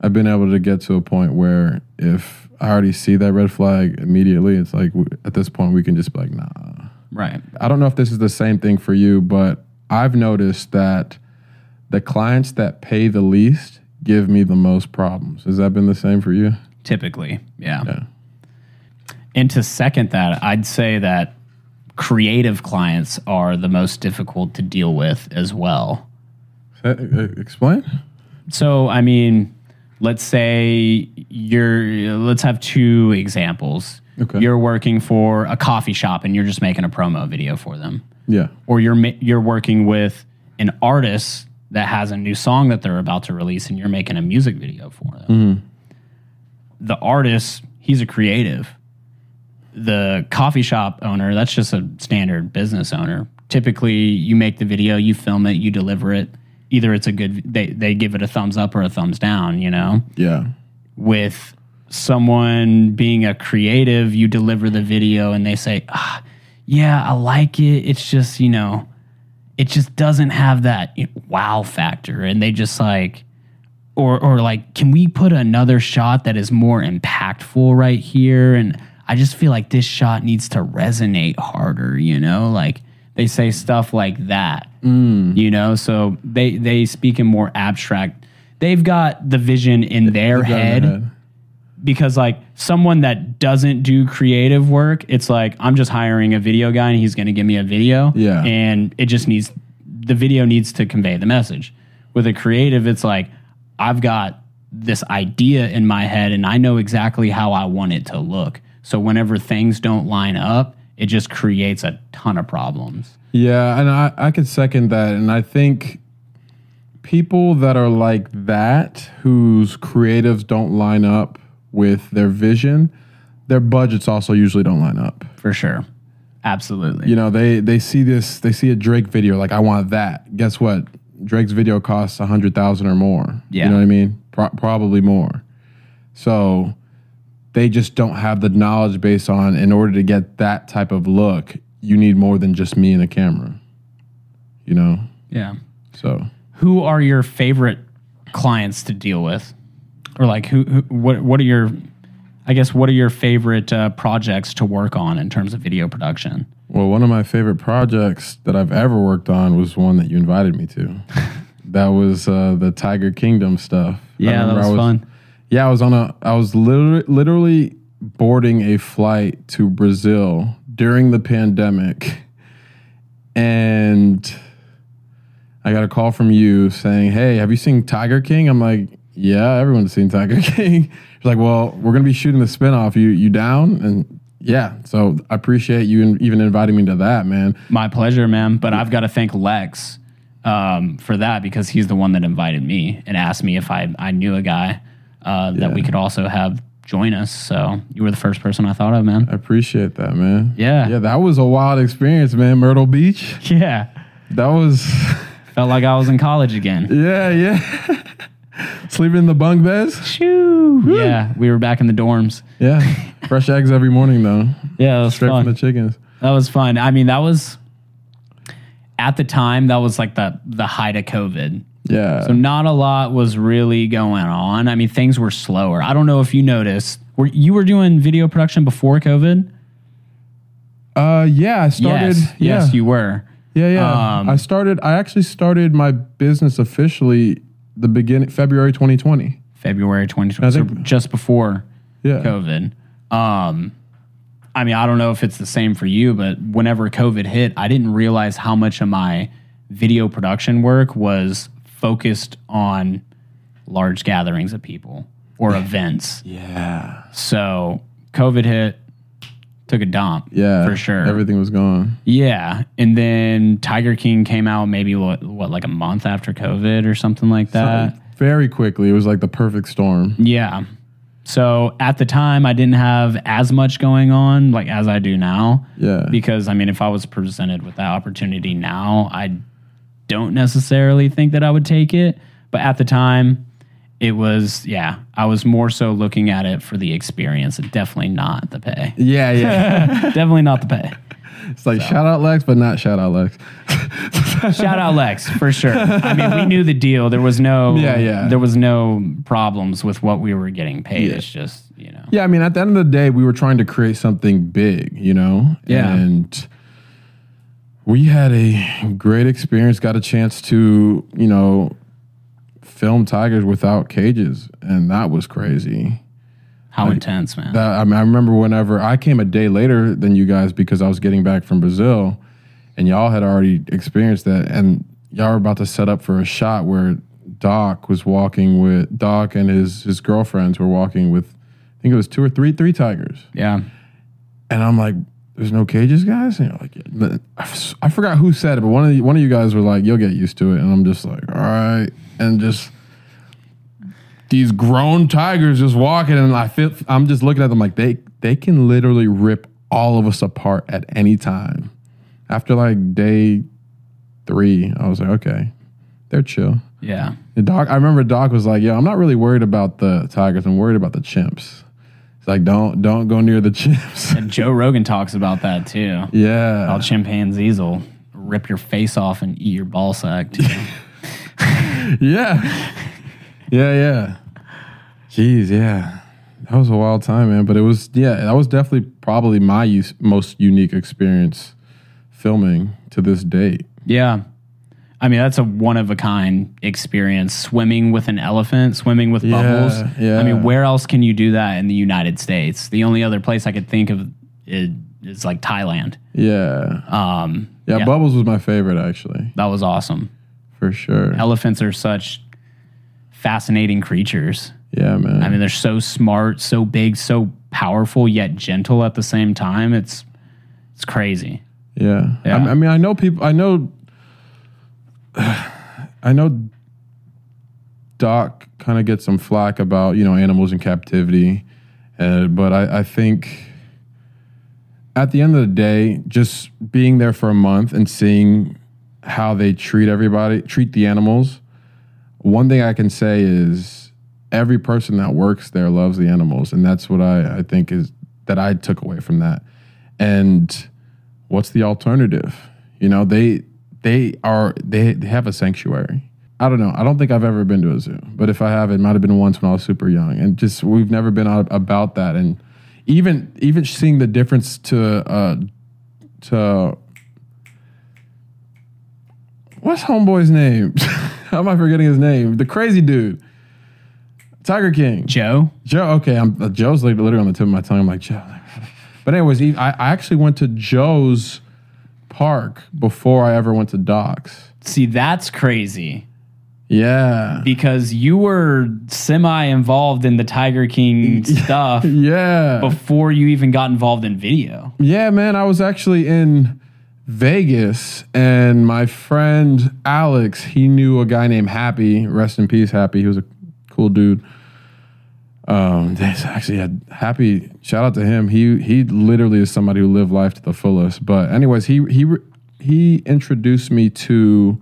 I've been able to get to a point where if I already see that red flag immediately, it's like w- at this point we can just be like, nah. right I don't know if this is the same thing for you, but I've noticed that the clients that pay the least give me the most problems. Has that been the same for you? typically yeah Yeah. And to second that, I'd say that creative clients are the most difficult to deal with as well. Uh, Explain. So, I mean, let's say you're, let's have two examples. Okay. You're working for a coffee shop and you're just making a promo video for them. Yeah. Or you're, you're working with an artist that has a new song that they're about to release and you're making a music video for them. The artist, he's a creative the coffee shop owner, that's just a standard business owner. Typically, you make the video, you film it, you deliver it. Either it's a good, they, they give it a thumbs up or a thumbs down, you know? Yeah. With someone being a creative, you deliver the video and they say, ah, yeah, I like it. It's just, you know, it just doesn't have that wow factor. And they just like, or, or like, can we put another shot that is more impactful right here? And I just feel like this shot needs to resonate harder, you know? Like they say stuff like that, you know? So they, they speak in more abstract. They've got the vision in their head head. Because like someone that doesn't do creative work, it's like I'm just hiring a video guy and he's going to give me a video. Yeah. And it just needs the video needs to convey the message. With a creative, it's like I've got this idea in my head and I know exactly how I want it to look. So whenever things don't line up, it just creates a ton of problems. Yeah, and I, I could second that. And I think people that are like that, whose creatives don't line up with their vision, their budgets also usually don't line up. For sure. Absolutely. You know, they they see this, they see a Drake video, like I want that. Guess what? Drake's video costs a hundred thousand or more. Yeah. You know what I mean? Pro- probably more. So they just don't have the knowledge based on in order to get that type of look, you need more than just me and a camera. You know? Yeah. So who are your favorite clients to deal with or like who, who what what are your i guess what are your favorite uh, projects to work on in terms of video production Well, one of my favorite projects that I've ever worked on was one that you invited me to. that was uh, the Tiger Kingdom stuff. I yeah that remember was, I fun Yeah, I was on a. I was literally, literally boarding a flight to Brazil during the pandemic, and I got a call from you saying, "Hey, have you seen Tiger King?" I'm like, "Yeah, everyone's seen Tiger King." She's like, "Well, we're gonna be shooting the spinoff. You you down?" And yeah, so I appreciate you in, even inviting me to that, man. my pleasure man but i've got to thank lex um, for that because he's the one that invited me and asked me if I I knew a guy uh, that we could also have join us. So you were the first person I thought of, man. I appreciate that, man. Yeah. Yeah, that was a wild experience, man. Myrtle Beach. Yeah, That was felt like I was in college again. yeah, yeah. Sleeping in the bunk beds. Shoo. Yeah, we were back in the dorms. Yeah. Fresh eggs every morning though. Yeah, it was Straight fun. from the chickens. That was fun. I mean, that was at the time that was like the the height of COVID. Yeah. So not a lot was really going on. I mean, things were slower. I don't know if you noticed. Were you were doing video production before COVID? uh yeah, I started yes, yeah. yes, you were. Yeah, yeah. Um, I started. I actually started my business officially the beginning February 2020. February 2020, so think- just before Yeah. COVID. Um, I mean, I don't know if it's the same for you, but whenever COVID hit, I didn't realize how much of my video production work was focused on large gatherings of people or events. Yeah. So COVID hit, took a dump. Yeah. for sure. Everything was gone. Yeah, and then Tiger King came out maybe what, what like a month after COVID or something like that. Very quickly, it was like the perfect storm. Yeah. So at the time, I didn't have as much going on like as I do now. Yeah. Because I mean, if I was presented with that opportunity now, I don't necessarily think that I would take it. But at the time, it was yeah. I was more so looking at it for the experience, and definitely not the pay. Yeah, yeah. definitely not the pay. it's like shout out Lex, but not shout out Lex. Shout out Lex for sure. I mean, we knew the deal. There was no Yeah, yeah. There was no problems with what we were getting paid. Yeah. It's just you know. Yeah, I mean, at the end of the day, we were trying to create something big, you know? Yeah. And we had a great experience, got a chance to, you know, film tigers without cages. And that was crazy. How intense, man. That, I, mean, I remember whenever I came a day later than you guys because I was getting back from Brazil and y'all had already experienced that. And y'all were about to set up for a shot where Doc was walking with, Doc and his, his girlfriends were walking with, I think it was two or three, three tigers. yeah. And I'm like, there's no cages, guys? And you're like, yeah. I f- I forgot who said it, but one of, the, one of you guys were like, you'll get used to it. And I'm just like, all right. And just these grown tigers just walking. And I feel, I'm just looking at them like, they, they can literally rip all of us apart at any time. After like day three, I was like, okay, they're chill. Yeah. The doc, I remember Doc was like, "Yeah, I'm not really worried about the tigers. I'm worried about the chimps." It's like, don't don't go near the chimps. And Joe Rogan talks about that too. yeah, How chimpanzees will rip your face off and eat your ball sack too. yeah, yeah, yeah. Jeez, yeah, that was a wild time, man. But it was, yeah, that was definitely probably my use, most unique experience filming to this date. yeah. I mean, that's a one of a kind experience. Swimming with an elephant, swimming with Yeah, bubbles. yeah. I mean, where else can you do that in the United States? The only other place I could think of is, is like Thailand. Yeah, Um, yeah, Bubbles was my favorite actually, that was awesome. For sure. Elephants are such fascinating creatures. Yeah, man. I mean, they're so smart, so big, so powerful, yet gentle at the same time. It's it's crazy. Yeah. Yeah. I, I mean, I know people. I know. I know. Doc kind of gets some flack about you know animals in captivity, uh, but I, I think at the end of the day, just being there for a month and seeing how they treat everybody, treat the animals. One thing I can say is every person that works there loves the animals, and that's what I, I think is that I took away from that. And what's the alternative? You know, they they are they, they have a sanctuary. I don't know. I don't think I've ever been to a zoo, but if I have, it might have been once when I was super young, and just we've never been out about that. And even even seeing the difference to uh, to what's homeboy's name? How am I forgetting his name? The crazy dude, Tiger King. Joe, Joe, okay, I'm uh, Joe's like literally on the tip of my tongue. I'm like Joe, but anyways, he, I, I actually went to Joe's park before I ever went to Doc's. see, that's crazy Yeah, because you were semi involved in the Tiger King stuff yeah, before you even got involved in video. yeah, man. I was actually in Vegas, and my friend Alex, he knew a guy named Happy. Rest in peace, Happy. He was a cool dude. Um, there's actually had Happy. Shout out to him. He he literally is somebody who lived life to the fullest. But anyways, he he he introduced me to.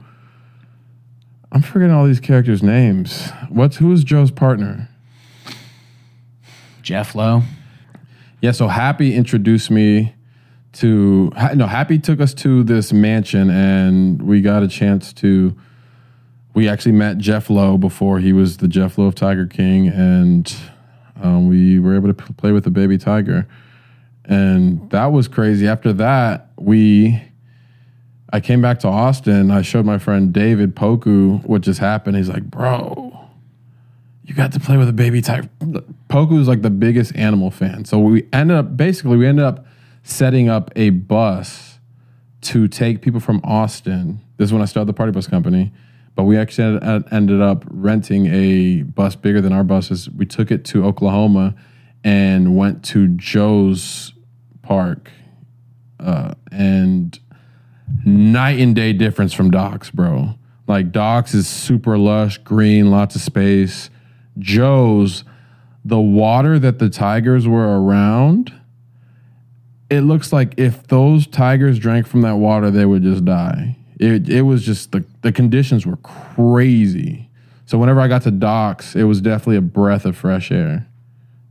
I'm forgetting all these characters' names. What's who is Joe's partner? Jeff Lowe. Yeah, so Happy introduced me to no Happy took us to this mansion and we got a chance to we actually met Jeff Lowe before he was the Jeff Lowe of Tiger King and um, we were able to play with the baby tiger and that was crazy. After that, we I came back to Austin. I showed my friend David Poku what just happened. He's like, "Bro, you got to play with a baby tiger. Poku is like the biggest animal fan. So we ended up basically we ended up setting up a bus to take people from Austin. This is when I started the party bus company. But we actually ended- up renting a bus bigger than our buses. We took it to Oklahoma and went to Joe's Park. Uh, and night and day difference from Doc's, bro. Like Doc's is super lush, green, lots of space. Joe's, the water that the tigers were around, it looks like if those tigers drank from that water, they would just die. It it was just the the conditions were crazy. So whenever I got to Doc's, it was definitely a breath of fresh air,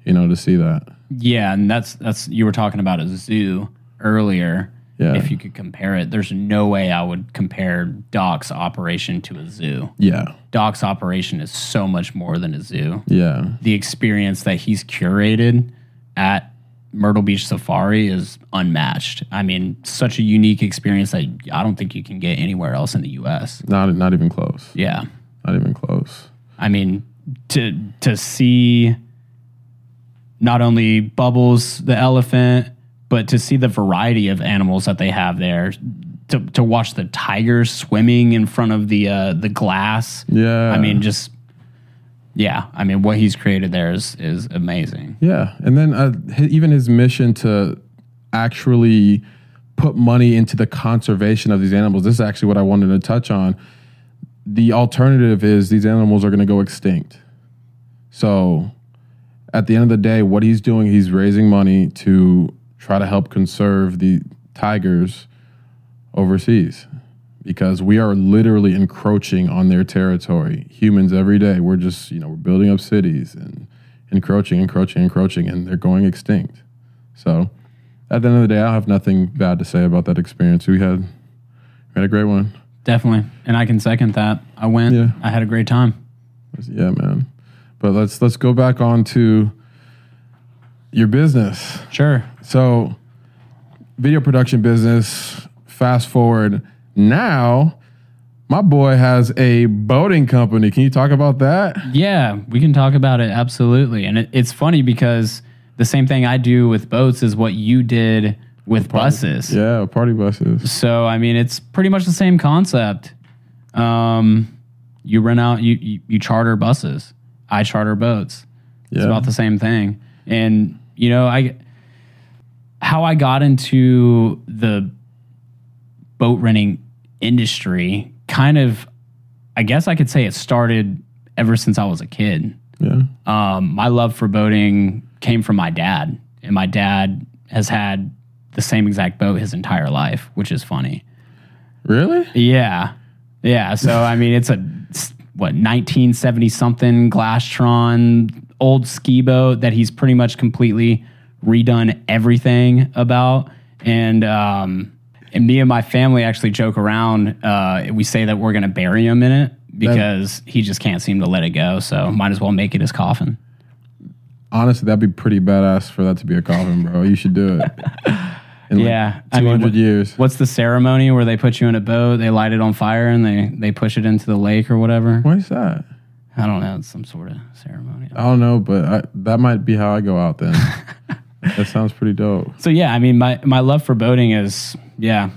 you know, to see that. Yeah, and that's that's you were talking about a zoo earlier. Yeah. If you could compare it, there's no way I would compare Doc's operation to a zoo. Yeah, Doc's operation is so much more than a zoo. yeah, The experience that he's curated at Myrtle Beach Safari is unmatched. I mean, such a unique experience that I don't think you can get anywhere else in the US. not not even close. Yeah. Not even close. I mean, to to see not only Bubbles the elephant, but to see the variety of animals that they have there. To, to watch the tigers swimming in front of the uh, the glass. Yeah. I mean, just yeah. I mean, what he's created there is is amazing. Yeah, and then uh, even his mission to actually put money into the conservation of these animals. This is actually what I wanted to touch on. The alternative is these animals are going to go extinct. So, at the end of the day, what he's doing, he's raising money to try to help conserve the tigers overseas because we are literally encroaching on their territory. Humans every day, we're just, you know, we're building up cities and encroaching, encroaching, encroaching, and they're going extinct. So at the end of the day, I have nothing bad to say about that experience. We had, we had a great one. Definitely, and I can second that. I went. Yeah. I had a great time. Yeah, man. But let's let's go back on to your business. Sure. So, video production business. Fast forward now, my boy has a boating company. Can you talk about that? Yeah, we can talk about it absolutely. And it, it's funny because the same thing I do with boats is what you did with buses. Yeah, party buses. So I mean, it's pretty much the same concept. Um, you rent out, you, you you charter buses. I charter boats. It's Yeah. about the same thing. And you know, I how I got into the boat renting industry kind of I guess I could say it started ever since I was a kid. Yeah. Um, my love for boating came from my dad, and my dad has had the same exact boat his entire life, which is funny. Really? Yeah, yeah. So I mean, it's a, what 1970 something Glasstron old ski boat that he's pretty much completely redone everything about, and um, and me and my family actually joke around. Uh, we say that we're going to bury him in it because he just can't seem to let it go. So might as well make it his coffin. Honestly, that'd be pretty badass for that to be a coffin, bro. You should do it. In like Yeah, I 200 mean, what- years. What's the ceremony where they put you in a boat, they light it on fire, and they they push it into the lake or whatever? Why is that? I don't know. It's some sort of ceremony. I don't know, but I, that might be how I go out then. that sounds pretty dope. So yeah, I mean, my my love for boating is yeah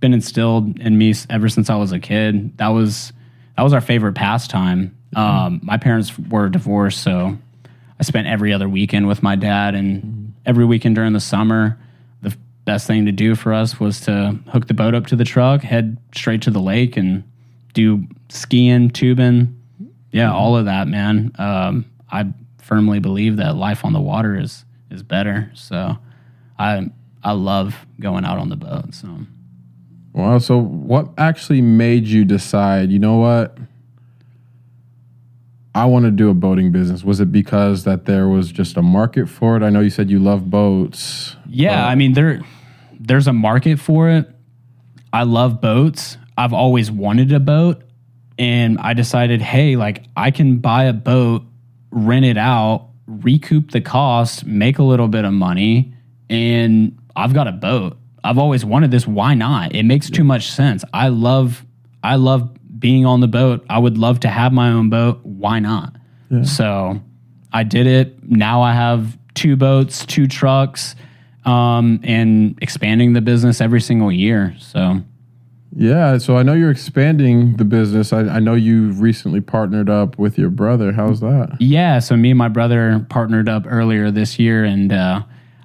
been instilled in me ever since I was a kid. That was that was our favorite pastime. Um, my parents were divorced, so I spent every other weekend with my dad, and every weekend during the summer, the best thing to do for us was to hook the boat up to the truck, head straight to the lake, and do skiing, tubing, yeah, all of that, man. Um, I firmly believe that life on the water is is better. So I I love going out on the boat. So Wow. So, what actually made you decide? You know what? I want to do a boating business. Was it because that there was just a market for it? I know you said you love boats. yeah, I mean there there's a market for it. I love boats. I've always wanted a boat, and I decided, hey, like I can buy a boat, rent it out, recoup the cost, make a little bit of money, and I've got a boat. I've always wanted this. Why not? It makes too much sense. I love I love being on the boat. I would love to have my own boat. Why not? So I did it. Now I have two boats, two trucks, um, and expanding the business every single year. So Yeah. So, I know you're expanding the business. I, I know you recently partnered up with your brother. How's that? yeah, so me and my brother partnered up earlier this year, and uh,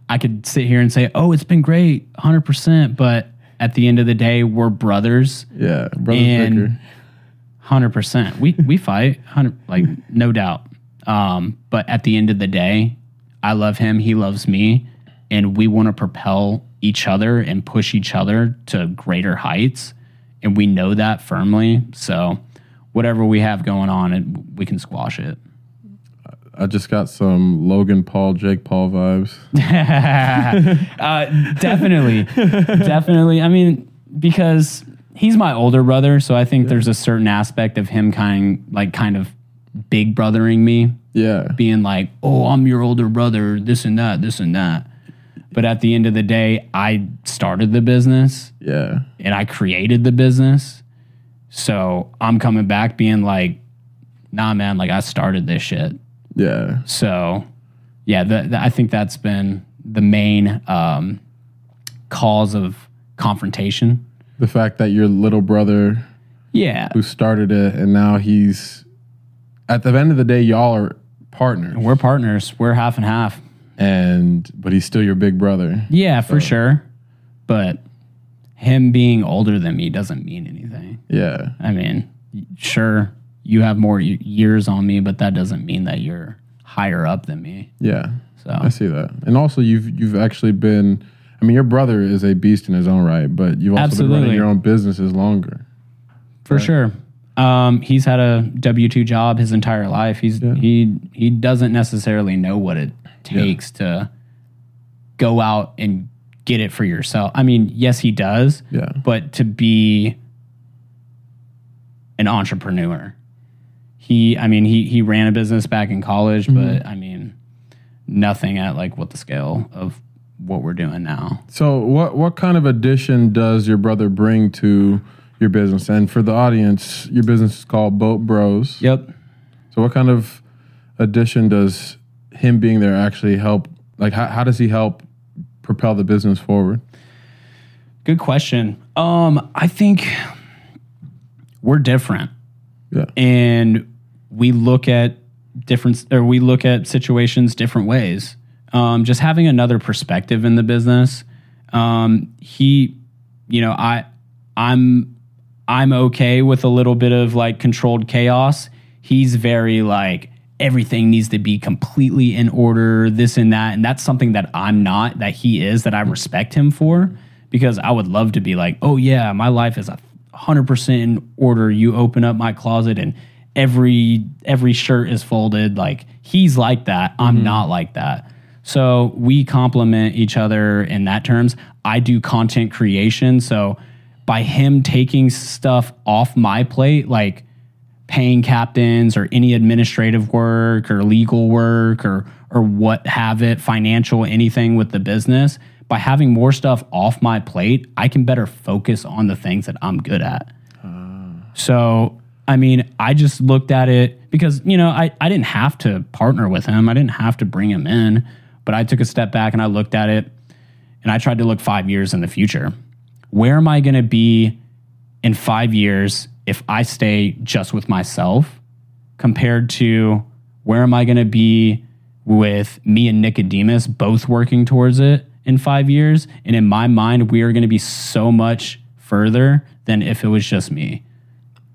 I could sit here and say, "Oh, it's been great, hundred percent," but at the end of the day, we're brothers. Yeah. Brother And- Hundred percent. We we fight, hundred like no doubt. Um, but at the end of the day, I love him. He loves me, and we want to propel each other and push each other to greater heights. And we know that firmly. So, whatever we have going on, it, we can squash it. I just got some Logan Paul, Jake Paul vibes. uh, definitely, definitely. I mean, because he's my older brother, so I think there's a certain aspect of him kind like kind of big brothering me. Yeah. being like, "Oh, I'm your older brother, this and that, this and that." But at the end of the day, I started the business Yeah. and I created the business. So, I'm coming back being like, "Nah, man, like I started this shit." Yeah. So, yeah, the, the- I think that's been the main um, cause of confrontation. The fact that your little brother Yeah, who started it and now he's at the end of the day y'all are partners we're partners. We're half and half. And but he's still your big brother Yeah, for sure. But him being older than me doesn't mean anything. yeah I mean, sure, you have more years on me, but that doesn't mean that you're higher up than me. yeah So, i see that and also you've you've actually been i mean your brother is a beast in his own right but you've also been running your own businesses longer for sure. Um, he's had a W two job his entire life. He's he he doesn't necessarily know what it takes to go out and get it for yourself. I mean, yes, he does. Yeah. But to be an entrepreneur, he I mean he he ran a business back in college, but I mean nothing at like what the scale of what we're doing now. so what what kind of addition does your brother bring to your business and for the audience your business is called boat bros Yep. so what kind of addition does him being there actually help like how, how does he help propel the business forward Good question. Um, I think we're different, yeah and we look at different, or we look at situations different ways. Um, just having another perspective in the business. Um, he, you know, I, I'm, I'm okay with a little bit of like controlled chaos. He's very like everything needs to be completely in order, this and that, and that's something that I'm not. That he is. That I respect him for because I would love to be like, oh yeah, my life is a hundred percent in order. You open up my closet and every every shirt is folded. Like he's like that. I'm mm-hmm. not like that. So we complement each other in that terms. I do content creation, so by him taking stuff off my plate, like paying captains or any administrative work or legal work or or what have it, financial anything with the business, by having more stuff off my plate, I can better focus on the things that I'm good at. Ah. So, I mean, I just looked at it because, you know, I, I didn't have to partner with him. I didn't have to bring him in, but I took a step back and I looked at it and I tried to look five years in the future. Where am I going to be in five years if I stay just with myself compared to where am I going to be with me and Nicodemus both working towards it in five years. And in my mind, we are going to be so much further than if it was just me.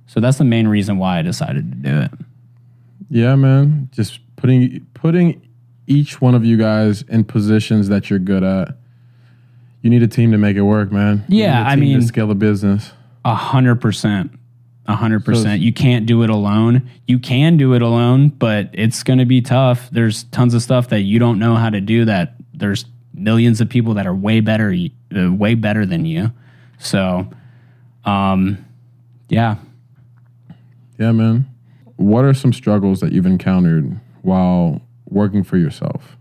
So that's the main reason why I decided to do it. Yeah, man. Just putting putting each one of you guys in positions that you're good at. You need a team to make it work, man. You Yeah, need a I team mean- to scale the business. A hundred percent. A hundred percent. You can't do it alone. You can do it alone, but it's going to be tough. There's tons of stuff that you don't know how to do. That there's millions of people that are way better, uh, way better than you. So, um, yeah. Yeah, man. What are some struggles that you've encountered while working for yourself?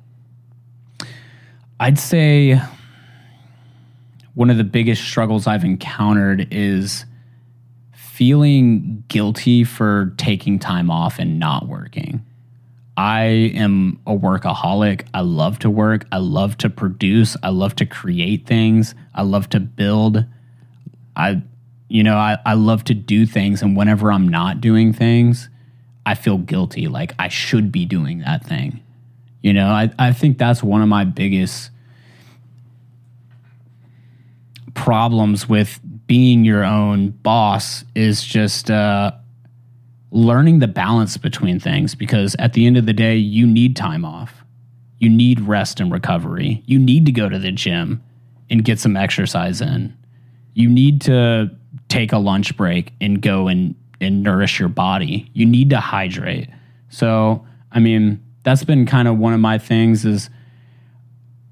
I'd say one of the biggest struggles I've encountered is feeling guilty for taking time off and not working. I am a workaholic. I love to work. I love to produce. I love to create things. I love to build. I, you know, I, I love to do things. And whenever I'm not doing things, I feel guilty. Like I should be doing that thing. You know, I, I think that's one of my biggest problems with being your own boss is just uh, learning the balance between things because at the end of the day, you need time off. You need rest and recovery. You need to go to the gym and get some exercise in. You need to take a lunch break and go and, and nourish your body. You need to hydrate. So, I mean, that's been kind of one of my things is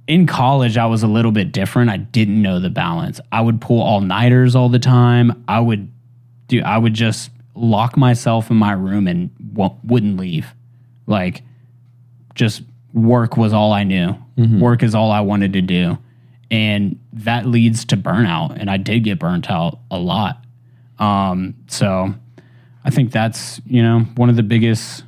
in college I was a little bit different. I didn't know the balance. I would pull all-nighters all the time. I would do I would just lock myself in my room and w- wouldn't leave. Like just work was all I knew. Work is all I wanted to do. And that leads to burnout and I did get burnt out a lot. Um so I think that's, you know, one of the biggest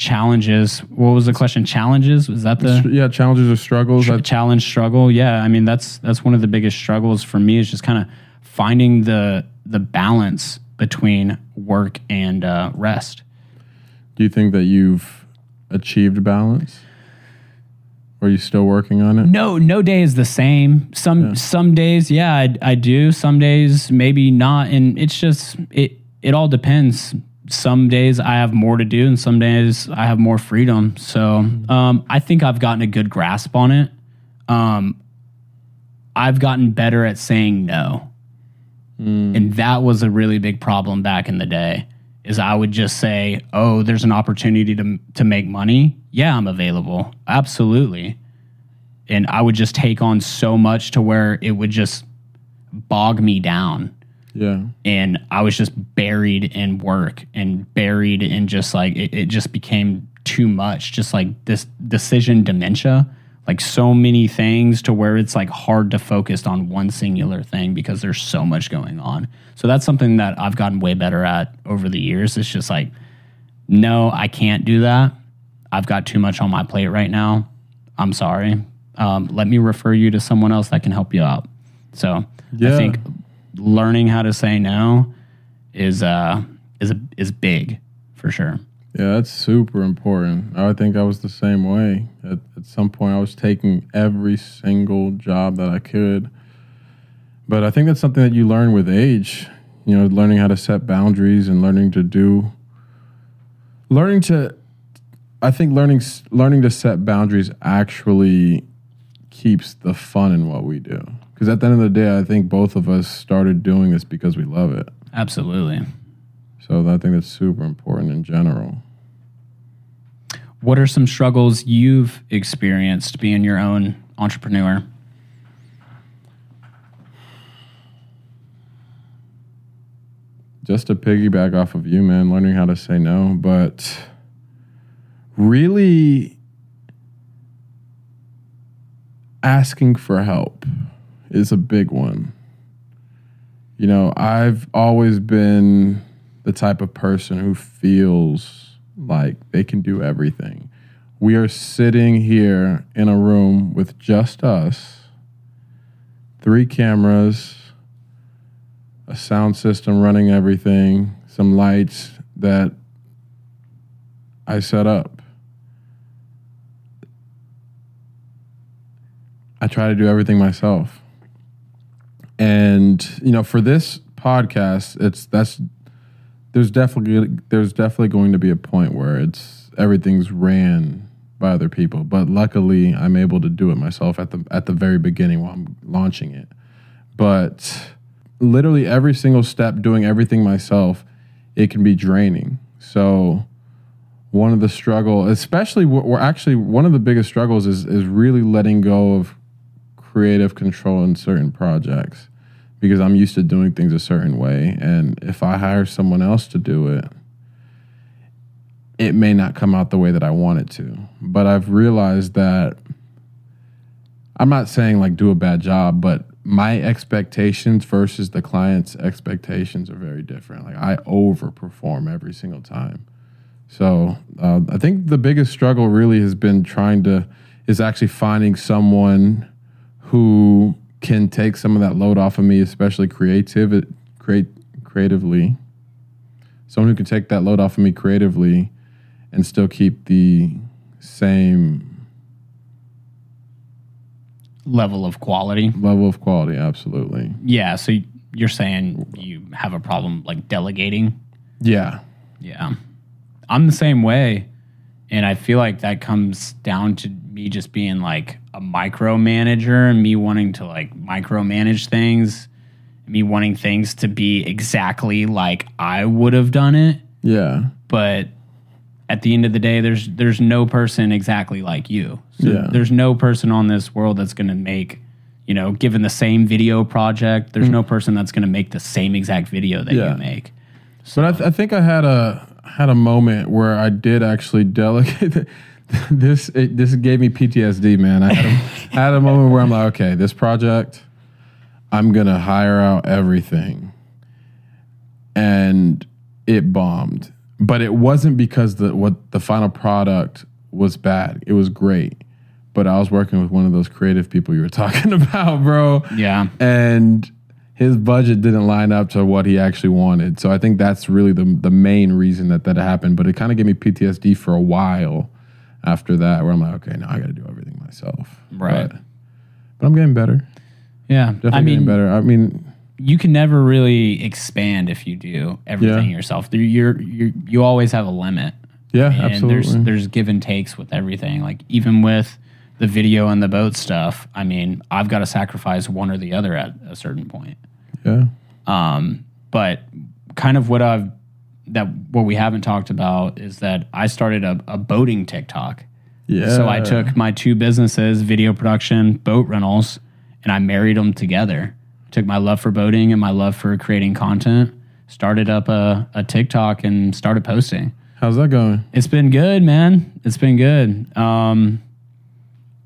challenges. What was the question? Challenges? Was that the yeah, challenges or struggles. I, challenge struggle yeah i mean that's that's one of the biggest struggles for me is just kind of finding the the balance between work and uh, rest do you think that you've achieved balance? Are you still working on it? no no day is the same some some days yeah I, I do some days maybe not and it's just it it all depends some days i have more to do and some days i have more freedom. So um, i think i've gotten a good grasp on it. Um, i've gotten better at saying no. And that was a really big problem back in the day is i would just say oh there's an opportunity to, to make money. Yeah i'm available. Absolutely. And i would just take on so much to where it would just bog me down Yeah. and I was just buried in work and buried in just like it, it just became too much, just like this decision dementia, like so many things to where it's like hard to focus on one singular thing because there's so much going on. So that's something that I've gotten way better at over the years. It's just like, no, I can't do that. I've got too much on my plate right now. I'm sorry. Um, let me refer you to someone else that can help you out. So I think learning how to say no is uh is a, is big for sure. Yeah, that's super important. I think I was the same way. At, at some point, I was taking every single job that I could. But I think that's something that you learn with age. You know, learning how to set boundaries and learning to do, learning to, I think learning learning to set boundaries actually keeps the fun in what we do. Because at the end of the day, I think both of us started doing this because we love it. Absolutely. So I think that's super important in general. What are some struggles you've experienced being your own entrepreneur? just to piggyback off of you, man, learning how to say no, but really asking for help is a big one. You know, I've always been the type of person who feels like they can do everything. We are sitting here in a room with just us, three cameras, a sound system running everything, some lights that I set up. I try to do everything myself. And you know, for this podcast, it's that's there's definitely there's definitely going to be a point where it's everything's ran by other people. But luckily, I'm able to do it myself at the at the very beginning while I'm launching it. But literally every single step, doing everything myself, it can be draining. So one of the struggle, especially we're actually one of the biggest struggles is is really letting go of creative control in certain projects because I'm used to doing things a certain way, and if I hire someone else to do it, it may not come out the way that I want it to. But I've realized that I'm not saying like do a bad job, but my expectations versus the client's expectations are very different. Like I overperform every single time. So uh, I think the biggest struggle really has been trying to is actually finding someone who can take some of that load off of me, especially creative, create creatively. Someone who can take that load off of me creatively, and still keep the same Level of quality. level of quality. Absolutely. Yeah. So you're saying you have a problem like delegating? Yeah. Yeah. I'm the same way. And I feel like that comes down to me just being like a micromanager and me wanting to like micromanage things, me wanting things to be exactly like I would have done it. Yeah. But at the end of the day, there's there's no person exactly like you. So Yeah. there's no person on this world that's gonna make, you know, given the same video project, there's mm. no person that's gonna make the same exact video that Yeah. you make. But I, th- I think I had a had a moment where I did actually delegate. this it, this gave me PTSD, man. I had, a, I had a moment where I'm like, okay, this project, I'm gonna hire out everything, and it bombed. But it wasn't because the what the final product was bad. It was great, but I was working with one of those creative people you were talking about, bro Yeah. and his budget didn't line up to what he actually wanted. So I think that's really the the main reason that that happened. But it kind of gave me PTSD for a while after that, where I'm like, okay, now I got to do everything myself. Right. But, but I'm getting better. Yeah. Definitely I mean, getting better. I mean, you can never really expand if you do everything Yeah. yourself. You're, you're you always have a limit, yeah, and absolutely. there's there's give and takes with everything. Like even with the video and the boat stuff, I mean, I've got to sacrifice one or the other at a certain point. yeah, Um, but kind of what I've that what we haven't talked about is that I started a, a boating TikTok. yeah. So I took my two businesses, video production, boat rentals, and I married them together. Took my love for boating and my love for creating content, started up a, a TikTok and started posting. How's that going? It's been good, man. It's been good. Um,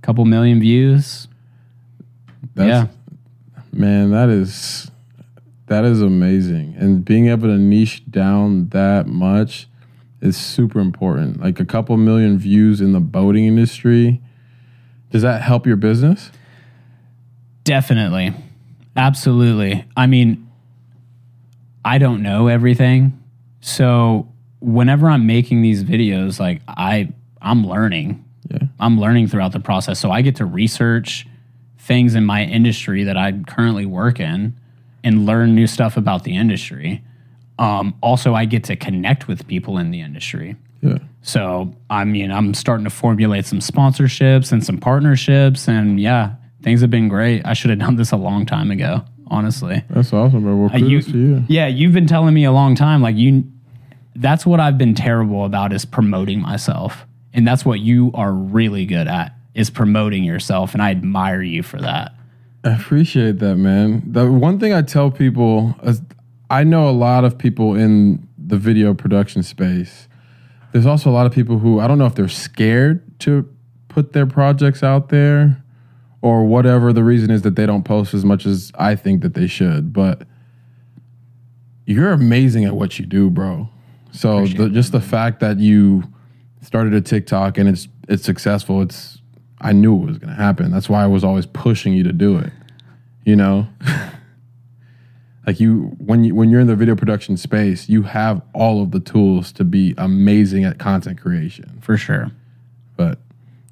couple million views. That's, yeah. man, that is that is amazing. And being able to niche down that much is super important. Like a couple million views in the boating industry. Does that help your business? Definitely. Absolutely. I mean, I don't know everything. So whenever I'm making these videos, like I I'm learning. Yeah. I'm learning throughout the process. So I get to research things in my industry that I currently work in and learn new stuff about the industry. Um, also, I get to connect with people in the industry. Yeah. So, I mean, I'm starting to formulate some sponsorships and some partnerships. And yeah, things have been great. I should have done this a long time ago, honestly. That's awesome, bro. Well, Uh, you- to you. Yeah, you've been telling me a long time. Like, you, that's what I've been terrible about is promoting myself. And that's what you are really good at is promoting yourself. And I admire you for that. I appreciate that, man. The one thing I tell people is I know a lot of people in the video production space. There's also a lot of people who I don't know if they're scared to put their projects out there or whatever the reason is that they don't post as much as I think that they should. But you're amazing at what you do, bro. So the, just the fact that you started a TikTok and it's it's successful, it's I knew it was gonna happen. That's why I was always pushing you to do it. You know? like you when you when you're in the video production space, you have all of the tools to be amazing at content creation. For sure. But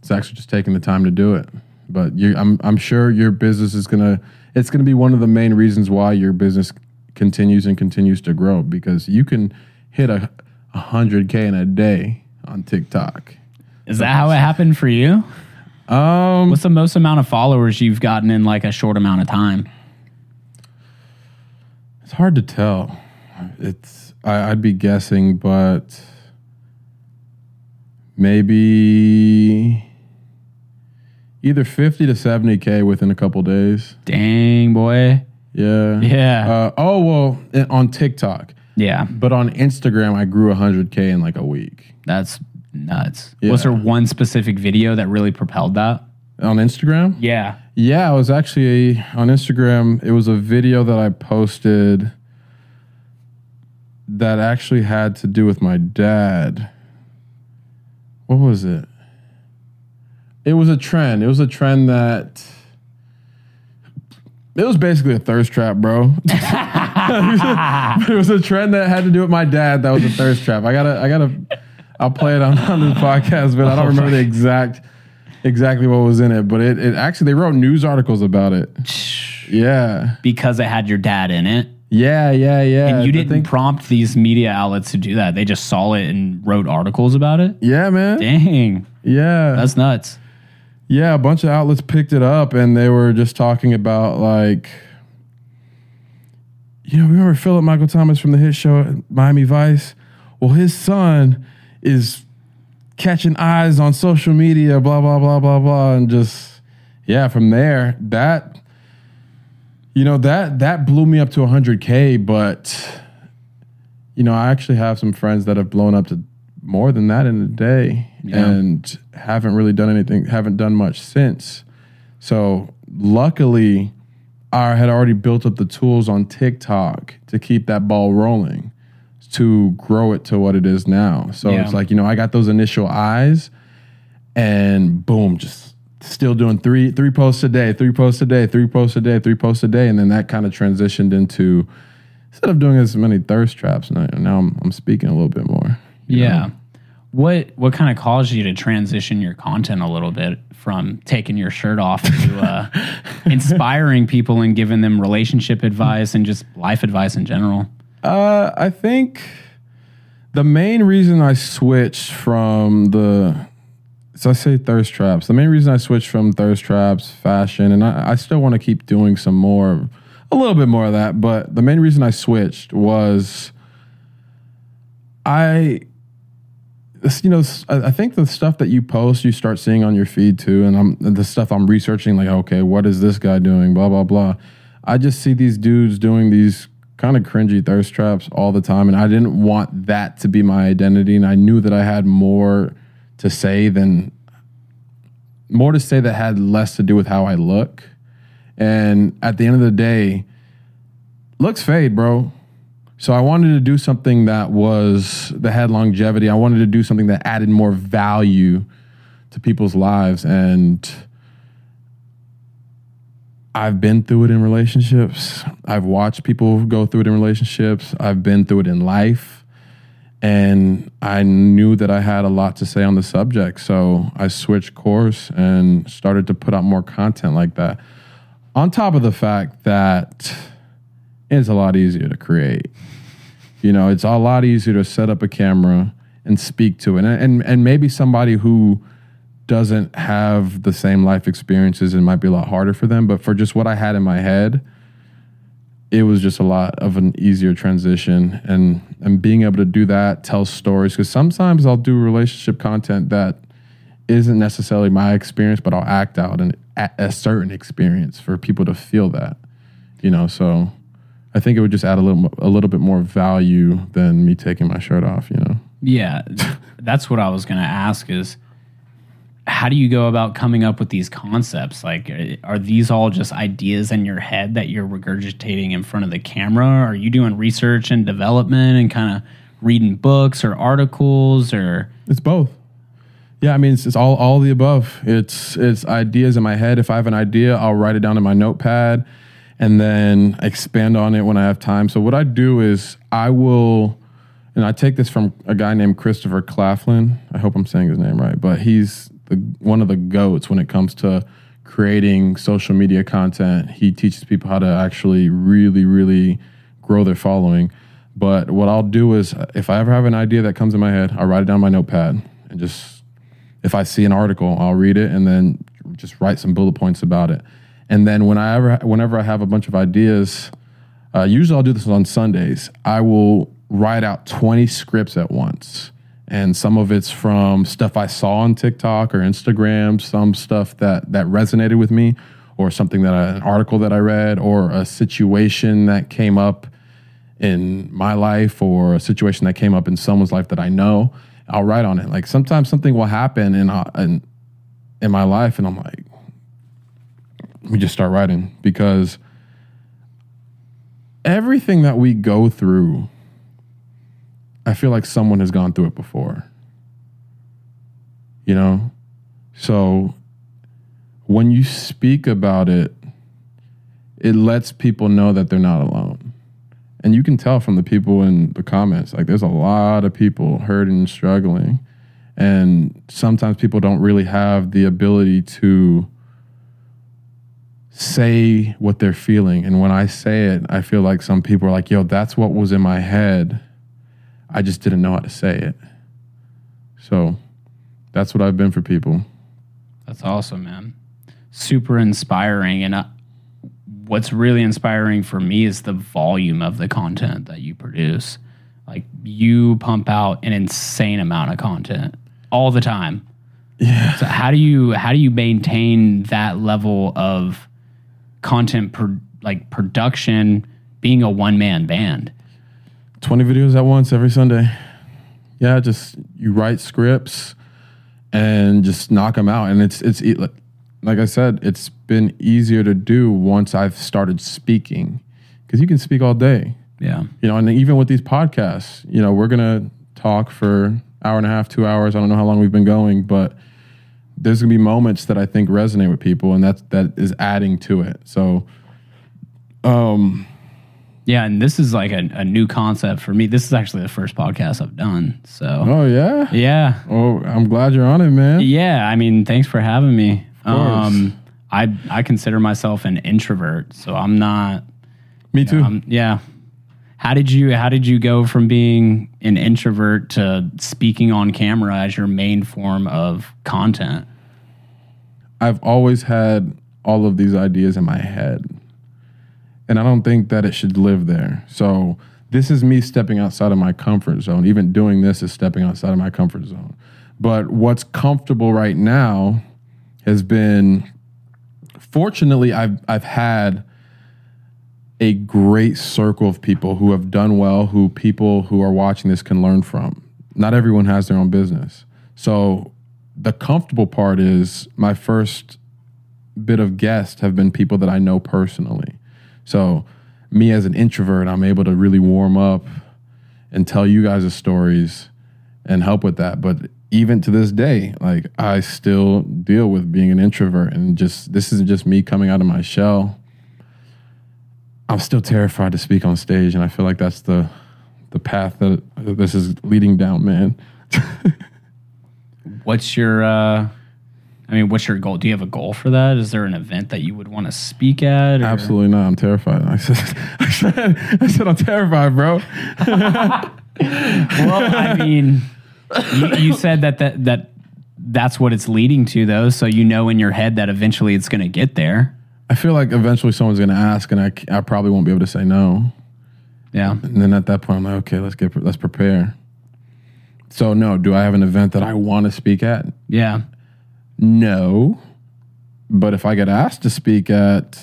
it's actually just taking the time to do it. but you, I'm I'm sure your business is gonna it's gonna be one of the main reasons why your business continues and continues to grow because you can hit a hundred k in a day on TikTok. Is that how it happened for you? Um, What's the most amount of followers you've gotten in like a short amount of time? it's hard to tell. It's I, I'd be guessing, but maybe either fifty to seventy k within a couple days. Dang, boy. Yeah. Yeah. Uh, oh well, on TikTok, Yeah, but on Instagram, I grew hundred k in like a week. that's nuts. Yeah. Was there one specific video that really propelled that? On Instagram, Yeah. yeah, it was actually on Instagram. It was a video that I posted that actually had to do with my dad. What was it? It was a trend. It was a trend that it was basically a thirst trap, bro. it was a trend that had to do with my dad. That was a thirst trap. I gotta, I gotta, I'll play it on, on the podcast, but I don't oh, remember the exact, exactly what was in it. But it, it actually they wrote news articles about it. Yeah, Because it had your dad in it. yeah, yeah, yeah. And you didn't think- prompt these media outlets to do that. They just saw it and wrote articles about it. yeah, man. Dang, Yeah, that's nuts. Yeah, a bunch of outlets picked it up and they were just talking about like you know, we remember Philip Michael Thomas from the hit show Miami Vice? Well, his son is catching eyes on social media, blah, blah, blah, blah, blah. And just yeah, from there, that you know, that that blew me up to 100K, but you know, I actually have some friends that have blown up to more than that in a day Yeah. and haven't really done anything, haven't done much since. So luckily, I had already built up the tools on TikTok to keep that ball rolling, to grow it to what it is now. So Yeah. it's like, you know, I got those initial eyes and boom, just still doing three three posts a day, three posts a day, three posts a day, three posts a day, and then that kind of transitioned into instead of doing as many thirst traps, now, now I'm, I'm speaking a little bit more. Yeah. know? What what kind of caused you to transition your content a little bit from taking your shirt off to uh, inspiring people and giving them relationship advice and just life advice in general? Uh, I think the main reason I switched from the so I say thirst traps. The main reason I switched from thirst traps, fashion, and I, I still want to keep doing some more, a little bit more of that. But the main reason I switched was I, you know, I think the stuff that you post, you start seeing on your feed too, and I'm the stuff I'm researching, like, okay, what is this guy doing? Blah blah blah. I just see these dudes doing these kind of cringy thirst traps all the time, and I didn't want that to be my identity, and I knew that I had more to say than more to say that had less to do with how I look. And at the end of the day, looks fade, bro. So I wanted to do something that was that had longevity. I wanted to do something that added more value to people's lives and I've been through it in relationships. I've watched people go through it in relationships. I've been through it in life. And I knew that I had a lot to say on the subject. So I switched course and started to put out more content like that. On top of the fact that it's a lot easier to create. You know, it's a lot easier to set up a camera and speak to it. And, and, and maybe somebody who doesn't have the same life experiences, it might be a lot harder for them. But for just what I had in my head, it was just a lot of an easier transition. And and being able to do that, tell stories. Because sometimes I'll do relationship content that isn't necessarily my experience, but I'll act out an, a, certain experience for people to feel that. You know, so I think it would just add a little a little bit more value than me taking my shirt off. You know. Yeah, that's what I was to ask is how do you go about coming up with these concepts? Like, are these all just ideas in your head that you're regurgitating in front of the camera? Are you doing research and development and kind of reading books or articles or? It's both. Yeah, I mean it's, it's all all the above. It's it's ideas in my head. If I have an idea, I'll write it down in my notepad and then expand on it when I have time. So what I do is I will and I take this from a guy named Christopher Claflin. I hope I'm saying his name right, but he's the one of the goats when it comes to creating social media content. He teaches people how to actually really, really grow their following. But what I'll do is, if I ever have an idea that comes in my head, I'll write it down on my notepad and just, if I see an article, I'll read it and then just write some bullet points about it. And then when I ever, whenever I have a bunch of ideas, uh, usually I'll do this on Sundays. I will write out 20 scripts at once. And some of it's from stuff I saw on TikTok or Instagram, some stuff that, that resonated with me, or something that I, an article that I read, or a situation that came up in my life, or a situation that came up in someone's life that I know. I'll write on it. Like sometimes something will happen in, uh, in, in my life, and I'm like, we just start writing because everything that we go through, I feel like someone has gone through it before. You know? So when you speak about it, it lets people know that they're not alone. And you can tell from the people in the comments, like there's a lot of people hurting and struggling. And sometimes people don't really have the ability to say what they're feeling. And when I say it, I feel like some people are like, yo, that's what was in my head. I just didn't know how to say it. So that's what I've been for people. That's awesome, man. Super inspiring. And uh, what's really inspiring for me is the volume of the content that you produce. Like you pump out an insane amount of content all the time. Yeah. So how do you how do you maintain that level of content per, like production being a one man band? 20 videos at once every Sunday. Yeah, just you write scripts and just knock them out. And it's, it's, like- like I said, it's been easier to do once I've started speaking because you can speak all day. Yeah. you know, and even with these podcasts, you know, we're gonna talk for hour and a half, two hours. I don't know how long we've been going, but there's gonna be moments that I think resonate with people, and that's that is adding to it. So, um, Yeah, and this is like a, a new concept for me. This is actually the first podcast I've done. So oh yeah, yeah, oh, I'm glad you're on it, man. yeah. I mean, thanks for having me. course. Um, I I consider myself an introvert, so I'm not. Me too. Um, yeah. How did you How did you go from being an introvert to speaking on camera as your main form of content? I've always had all of these ideas in my head. And I don't think that it should live there. So this is me stepping outside of my comfort zone. Even doing this is stepping outside of my comfort zone. But what's comfortable right now has been fortunately I've I've had a great circle of people who have done well, who people who are watching this can learn from. Not everyone has their own business. So the comfortable part is my first bit of guests have been people that I know personally. So me as an introvert, I'm able to really warm up and tell you guys' stories and help with that. But even to this day, like I still deal with being an introvert and just this isn't just me coming out of my shell. I'm still terrified to speak on stage, and I feel like that's the the path that this is leading down, man. What's your uh, I mean, what's your goal? Do you have a goal for that? Is there an event that you would want to speak at? or- Absolutely not. I'm terrified. I said, I said, I said I'm terrified, bro. Well, I mean, you, you said that, that that that's what it's leading to, though. So you know in your head that eventually it's going to get there. I feel like eventually someone's going to ask, and I, I probably won't be able to say no. Yeah. And then at that point, I'm like, okay, let's get let's prepare. So no, do I have an event that I want to speak at? Yeah. No, but if I get asked to speak at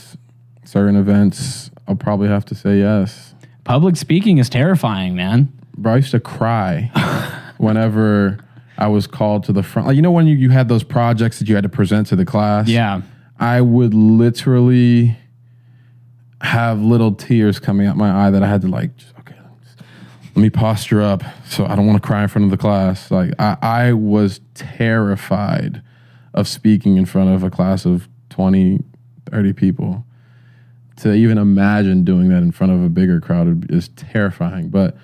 certain events, I'll probably have to say yes. Public speaking is terrifying, man. Bro, I used to cry whenever I was called to the front. Like you know when you, you had those projects that you had to present to the class. Yeah. I would literally have little tears coming out my eye that I had to like, just, okay, let me posture up so I don't want to cry in front of the class. Like I, I was terrified of speaking in front of a class of 20, 30 people. To even imagine doing that in front of a bigger crowd is terrifying. But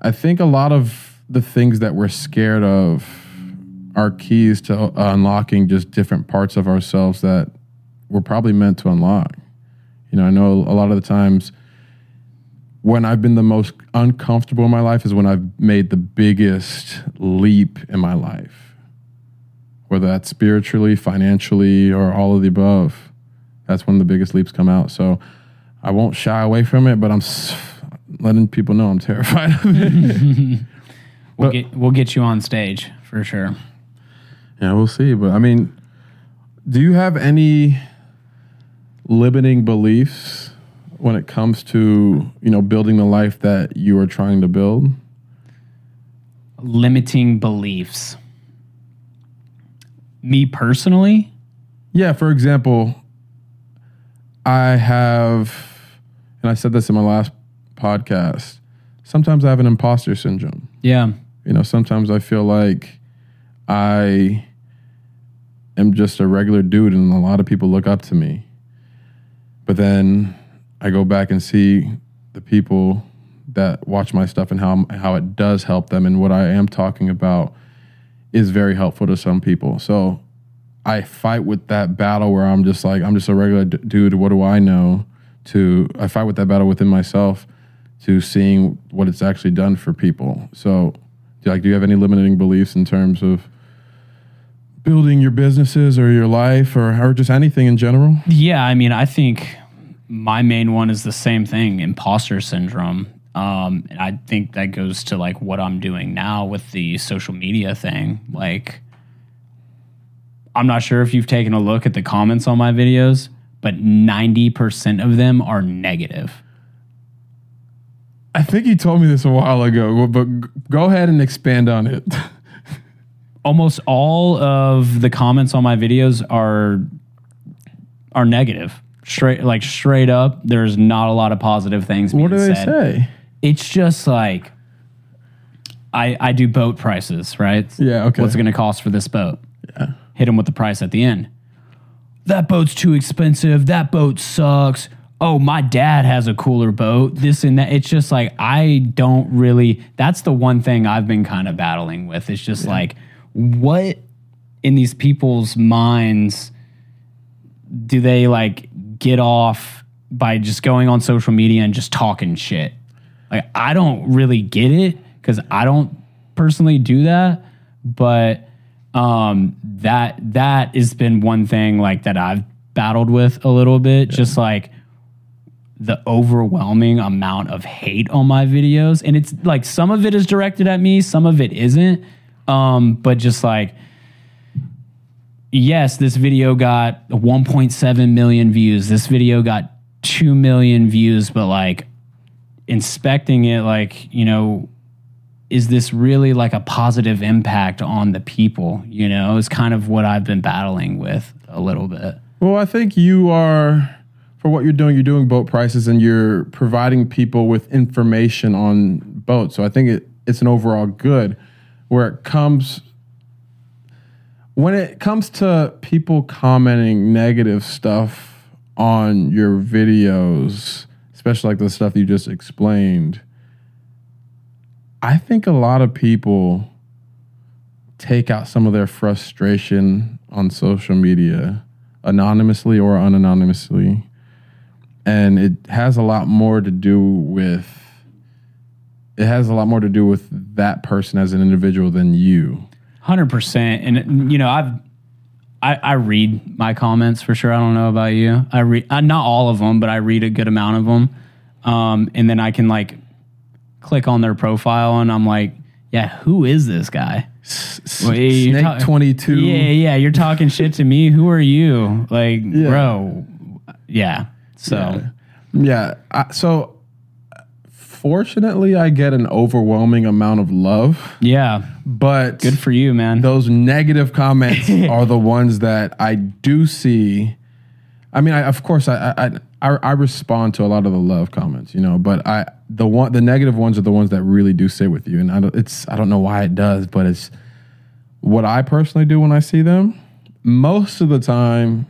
I think a lot of the things that we're scared of are keys to uh, unlocking just different parts of ourselves that we're probably meant to unlock. You know, I know a lot of the times when I've been the most uncomfortable in my life is when I've made the biggest leap in my life. Whether that's spiritually, financially, or all of the above. That's when the biggest leaps come out. So I won't shy away from it, but I'm letting people know I'm terrified of it. We'll But- get we'll get you on stage for sure. Yeah, we'll see. But I mean, do you have any limiting beliefs when it comes to you know building the life that you are trying to build? Limiting beliefs. Me personally, Yeah. For example, I have, and I said this in my last podcast. Sometimes I have an imposter syndrome. yeah, You know, sometimes I feel like I am just a regular dude and a lot of people look up to me. But then I go back and see the people that watch my stuff and how how it does help them and what I am talking about is very helpful to some people. So I fight with that battle where I'm just like I'm just a regular d- dude, what do I know? To I fight with that battle within myself to seeing what it's actually done for people. So like do you have any limiting beliefs in terms of building your businesses or your life or, or just anything in general yeah. I mean, I think my main one is the same thing: imposter syndrome. Um, and I think that goes to like what I'm doing now with the social media thing. Like, I'm not sure if you've taken a look at the comments on my videos, but 90% of them are negative. i think you told me this a while ago but go ahead and expand on it almost all of the comments on my videos are are negative. Straight like straight up, there's not a lot of positive things. what do they said. say It's just like I I do boat prices, right? Yeah, okay. What's it going to cost for this boat? Yeah. Hit them with the price at the end. That boat's too expensive. That boat sucks. Oh, my dad has a cooler boat. This and that. It's just like I don't really. That's the one thing I've been kind of battling with. It's just like what in these people's minds do they like get off by just going on social media and just talking shit? Like I don't really get it because I don't personally do that, but um that that has been one thing like that I've battled with a little bit. Just like the overwhelming amount of hate on my videos. And it's like some of it is directed at me, some of it isn't. Um, but just like yes, this video got 1.7 million views. This video got 2 million views, but like inspecting it, like, you know, is this really like a positive impact on the people? You know, is kind of what I've been battling with a little bit. well i think you are for what you're doing you're doing boat prices and you're providing people with information on boats so i think it, it's an overall good where it comes when it comes to people commenting negative stuff on your videos, especially like the stuff you just explained, I think a lot of people take out some of their frustration on social media, anonymously or unanonymously. And it has a lot more to do with it has a lot more to do with that person as an individual than you. Hundred percent, and you know, I've I, I read my comments for sure. I don't know about you. I read uh, not all of them, but I read a good amount of them, um, and then I can like click on their profile, and I'm like, yeah, who is this guy? You're Snake ta- 22. Yeah, yeah, you're talking shit to me. Who are you? Like, bro, yeah. So Yeah. I, so fortunately, I get an overwhelming amount of love, yeah, but good for you, man. those negative comments are the ones that I do see. I mean, I, of course, I, I I I respond to a lot of the love comments, you know, but I the one the negative ones are the ones that really do sit with you, and I don't, it's I don't know why it does, but it's what I personally do when I see them. Most of the time,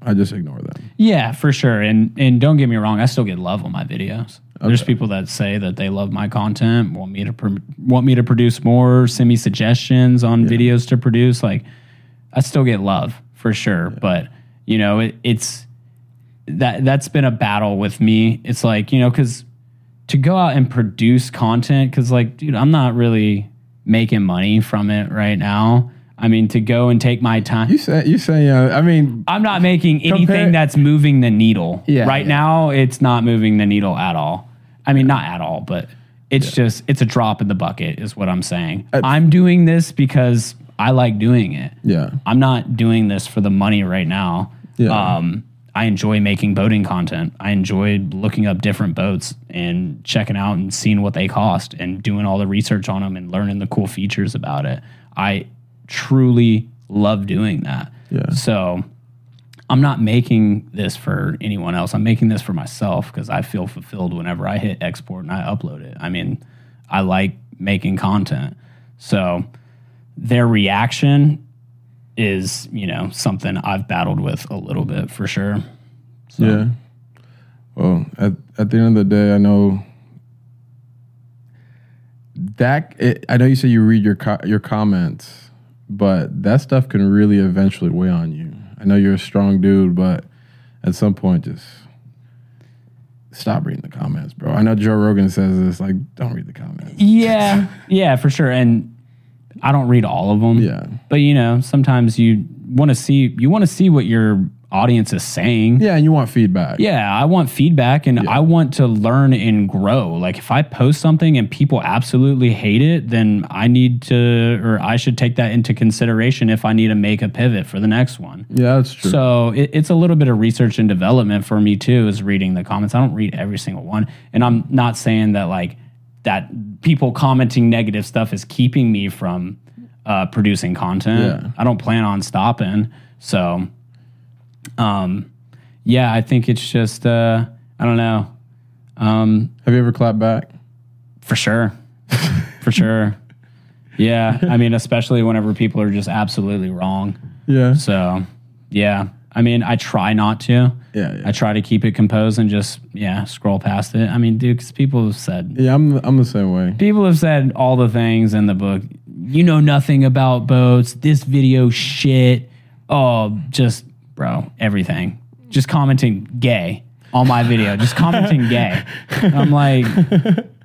I just ignore them. Yeah, for sure. And and don't get me wrong, I still get love on my videos. There's people that say that they love my content, want me to pr- want me to produce more, send me suggestions on videos to produce. Like, I still get love for sure. But You know, it, it's that that's been a battle with me. It's like, you know, cuz to go out and produce content cuz like, dude, I'm not really making money from it right now. I mean, to go and take my time. You say you say yeah. I mean, I'm not making anything Compare- that's moving the needle. Yeah, right yeah. now, it's not moving the needle at all. I mean, not at all, but it's just it's a drop in the bucket, is what I'm saying. Uh, I'm doing this because I like doing it. yeah, I'm not doing this for the money right now. Yeah. Um, I enjoy making boating content. I enjoy looking up different boats and checking out and seeing what they cost and doing all the research on them and learning the cool features about it. I truly love doing that. Yeah. So I'm not making this for anyone else. I'm making this for myself because I feel fulfilled whenever I hit export and I upload it. I mean, I like making content. So their reaction is, you know, something I've battled with a little bit for sure. yeah. Well, at at the end of the day, I know that it, I know you say you read your co- your comments, but that stuff can really eventually weigh on you. I know you're a strong dude, but at some point, just stop reading the comments, bro. I know Joe Rogan says this, like, don't read the comments. Yeah, yeah, for sure. And I don't read all of them. Yeah. But you know, sometimes you want to see you want to see what your audience is saying. Yeah, and you want feedback. Yeah, I want feedback and I want to learn and grow. Like if I post something and people absolutely hate it, then I need to or I should take that into consideration if I need to make a pivot for the next one. Yeah, that's true. So it, it's a little bit of research and development for me too, is reading the comments. I don't read every single one, and I'm not saying that like that people commenting negative stuff is keeping me from uh, producing content. Yeah. I don't plan on stopping. So, um, yeah, I think it's just uh, I don't know um, Have you ever clapped back? for sure, for sure. Yeah, I mean, especially whenever people are just absolutely wrong. Yeah. So, yeah. I mean, I try not to. Yeah, yeah. I try to keep it composed and just, yeah, scroll past it. I mean, dude, because people have said, Yeah, I'm I'm the same way. people have said all the things in the book. You know nothing about boats. This video shit. Oh, just, bro, everything. Just commenting gay on my video. Just commenting gay. I'm like,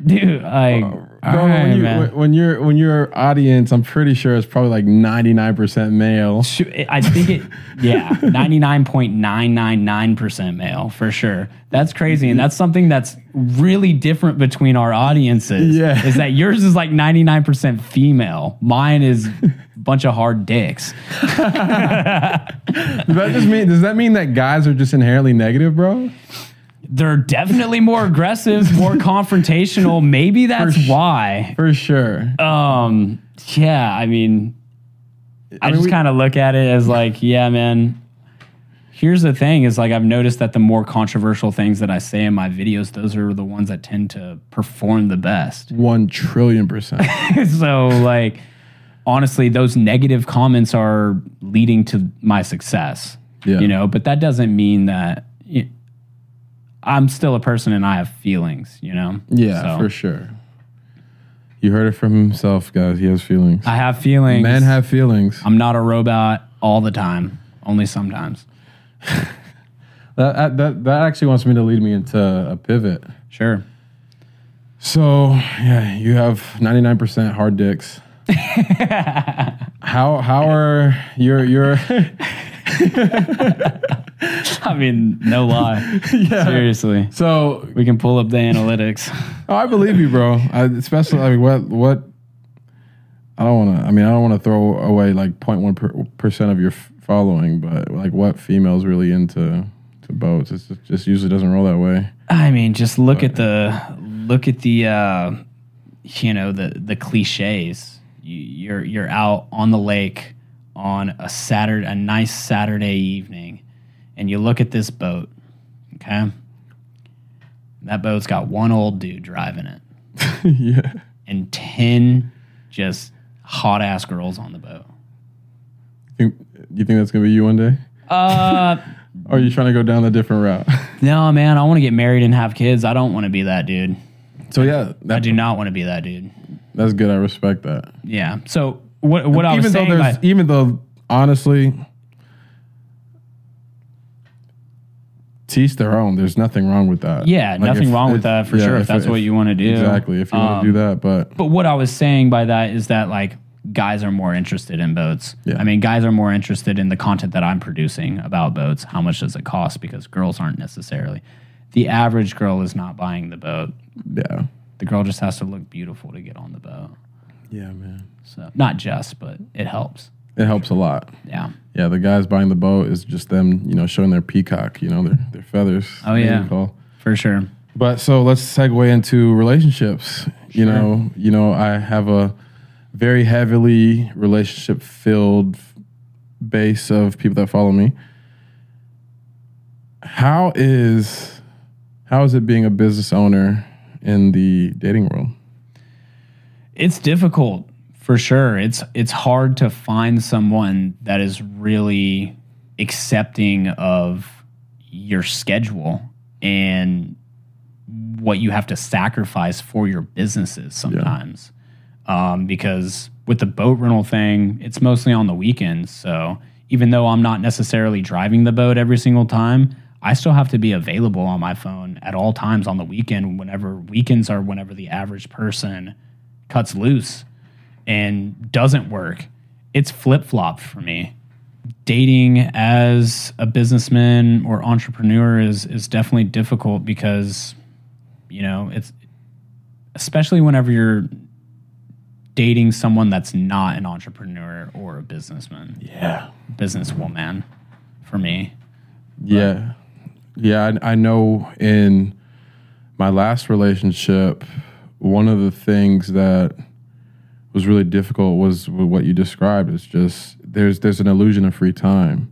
dude, like, all Bro, right, when, you, man. when, you're when your audience, I'm pretty sure it's probably like 99% male. I think it, yeah, 99.999% male for sure. That's crazy. And that's something that's really different between our audiences. Yeah. Is that yours is like 99% female. Mine is a bunch of hard dicks. Does that just mean does that mean that guys are just inherently negative, bro? They're definitely more aggressive, more confrontational. Maybe that's sh- why. For sure. Um, yeah, I mean, I, mean, just kind of look at it as like, yeah, man. Here's the thing: is like I've noticed that the more controversial things that I say in my videos, those are the ones that tend to perform the best. 1 trillion percent. so, like, honestly, those negative comments are leading to my success. Yeah. You know, but that doesn't mean that I'm still a person and I have feelings. You know. Yeah, So, for sure. You heard it from himself, guys. He has feelings. I have feelings. Men have feelings. I'm not a robot all the time, only sometimes. That, that that that actually wants me to lead me into a pivot. Sure. So yeah, you have 99% hard dicks. how how are your your I mean, no lie. Seriously. so We can pull up the analytics. Oh, I believe you, bro. I, especially like what what. I don't want to. I mean, I don't want to throw away like 0.1 percent of your f- following, but like what females really into to boats? It's just, just usually doesn't roll that way. I mean, just look at the look at the uh, you know the the cliches. You, you're you're out on the lake on a Saturday, a nice Saturday evening, and you look at this boat. Okay, that boat's got one old dude driving it yeah. and ten just hot ass girls on the boat. Think, you think that's gonna be you one day? Uh. Or are you trying to go down a different route? No, man, I want to get married and have kids. I don't want to be that dude. so yeah, I do not want to be that dude. that's good. I respect that. Yeah. So what what I was even though saying, there's, by, even though honestly, teach their own. There's nothing wrong with that. Yeah, Like, nothing if- wrong with that for yeah, sure. If, that's what you want to do, exactly. If you want to do um, that, but But what I was saying by that is that like guys are more interested in boats. Yeah. I mean, guys are more interested in the content that I'm producing about boats. How much does it cost? Because girls aren't necessarily. The average girl is not buying the boat. yeah, The girl just has to look beautiful to get on the boat. Yeah, man, So not just, but it helps. it helps a lot. Yeah. Yeah, the guys buying the boat is just them, you know, showing their peacock, you know, their their feathers. Oh, yeah. For sure. But so let's segue into relationships. Sure. You know, you know, I have a very heavily relationship filled base of people that follow me. How is how is it being a business owner in the dating world? It's difficult for sure. It's it's hard to find someone that is really accepting of your schedule and what you have to sacrifice for your businesses sometimes. Um, because with the boat rental thing, it's mostly on the weekends. So even though I'm not necessarily driving the boat every single time, I still have to be available on my phone at all times on the weekend. Whenever weekends are whenever the average person cuts loose and doesn't work. It's flip flop for me. Dating as a businessman or entrepreneur is is definitely difficult because you know it's especially whenever you're dating someone that's not an entrepreneur or a businessman, Yeah. businesswoman. For me, Yeah. Yeah, I, I know in my last relationship, one of the things that was really difficult was what you described. It's just there's there's an illusion of free time.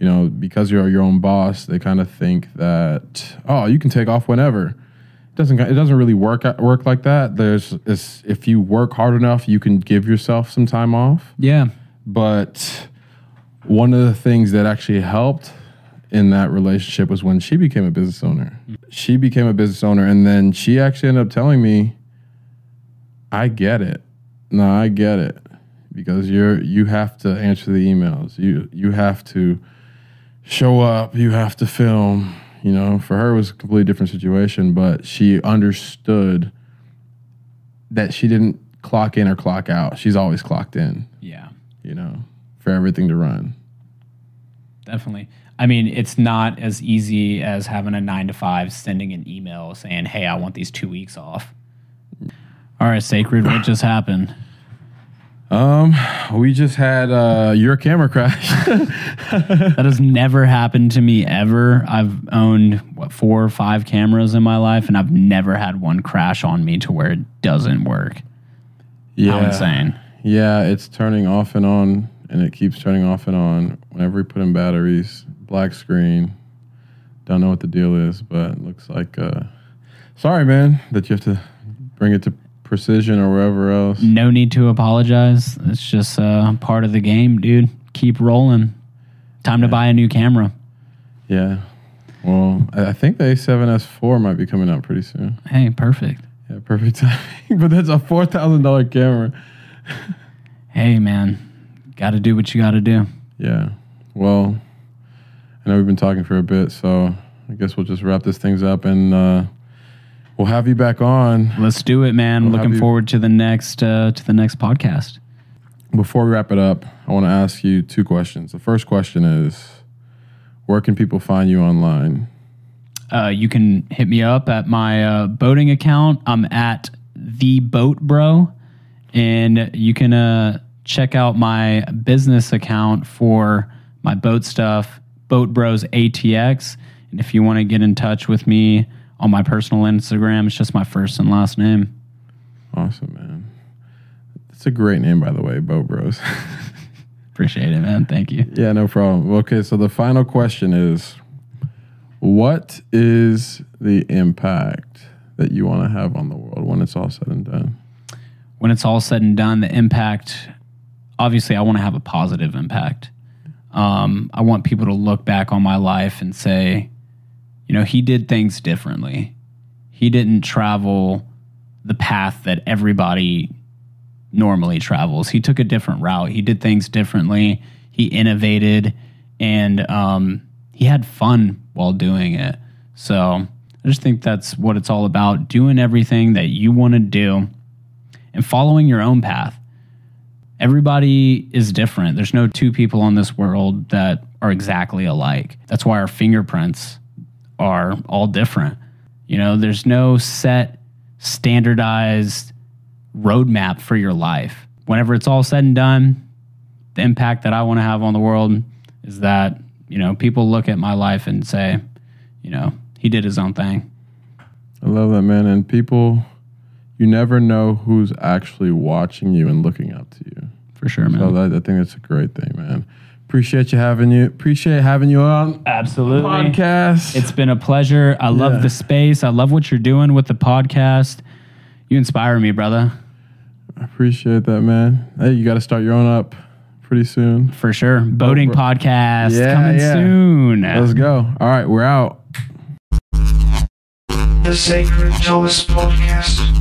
You know, because you're your own boss, they kind of think that oh, you can take off whenever. It doesn't it doesn't really work work like that. There's it's, if you work hard enough, you can give yourself some time off yeah, but one of the things that actually helped in that relationship was when she became a business owner. Mm. She became a business owner, and then she actually ended up telling me, "I get it. No, I get it because you're you have to answer the emails. You you have to show up. You have to film. You know, for her it was a completely different situation, but she understood that she didn't clock in or clock out. She's always clocked in yeah. you know, for everything to run. Definitely. I mean, it's not as easy as having a nine to five, sending an email saying, "Hey, I want these two weeks off." All right, sacred. What just happened? Um, we just had uh, your camera crash. That has never happened to me ever. I've owned what four or five cameras in my life, and I've never had one crash on me to where it doesn't work. yeah, How insane! Yeah, it's turning off and on, and it keeps turning off and on whenever we put in batteries. Black screen. Don't know what the deal is, but it looks like. Uh, sorry, man, that you have to bring it to precision or wherever else. No need to apologize. It's just uh, part of the game, dude. Keep rolling. Time to buy a new camera. Yeah. Well, I I think the A7S4 might be coming out pretty soon. Hey, perfect. Yeah, perfect timing. but that's a four thousand dollar camera. Hey, man, got to do what you got to do. Yeah. Well, I know we've been talking for a bit, so I guess we'll just wrap this things up and uh, we'll have you back on. Let's do it, man. We'll Looking forward to the next uh, to the next podcast. Before we wrap it up, I want to ask you two questions. The first question is where can people find you online? Uh, you can hit me up at my uh, boating account. I'm at the Boat Bro, and you can uh, check out my business account for my boat stuff, Boat Bros ATX. And if you want to get in touch with me on my personal Instagram, it's just my first and last name. Awesome, man. It's a great name, by the way, Boat Bros. Appreciate it, man. Thank you. yeah, no problem. Okay, so the final question is what is the impact that you want to have on the world when it's all said and done? when it's all said and done, the impact, obviously, I want to have a positive impact. Um, I want people to look back on my life and say, you know, he did things differently. He didn't travel the path that everybody normally travels. He took a different route. He did things differently. He innovated and um, he had fun while doing it. So I just think that's what it's all about doing everything that you want to do and following your own path. Everybody is different. There's no two people on this world that are exactly alike. That's why our fingerprints are all different. You know, there's no set, standardized roadmap for your life. Whenever it's all said and done, the impact that I want to have on the world is that, you know, people look at my life and say, you know, he did his own thing. I love that, man. And people, you never know who's actually watching you and looking up to you. For sure, man. So that, I think that's a great thing, man. Appreciate you having you. Appreciate having you on Absolutely. podcast. It's been a pleasure. I love Yeah. the space. I love what you're doing with the podcast. You inspire me, brother. I appreciate that, man. Hey, you got to start your own up pretty soon. For sure. Boating bro. podcast Yeah, coming yeah. soon. Let's go. All right, we're out. The Sacred Thomas Podcast.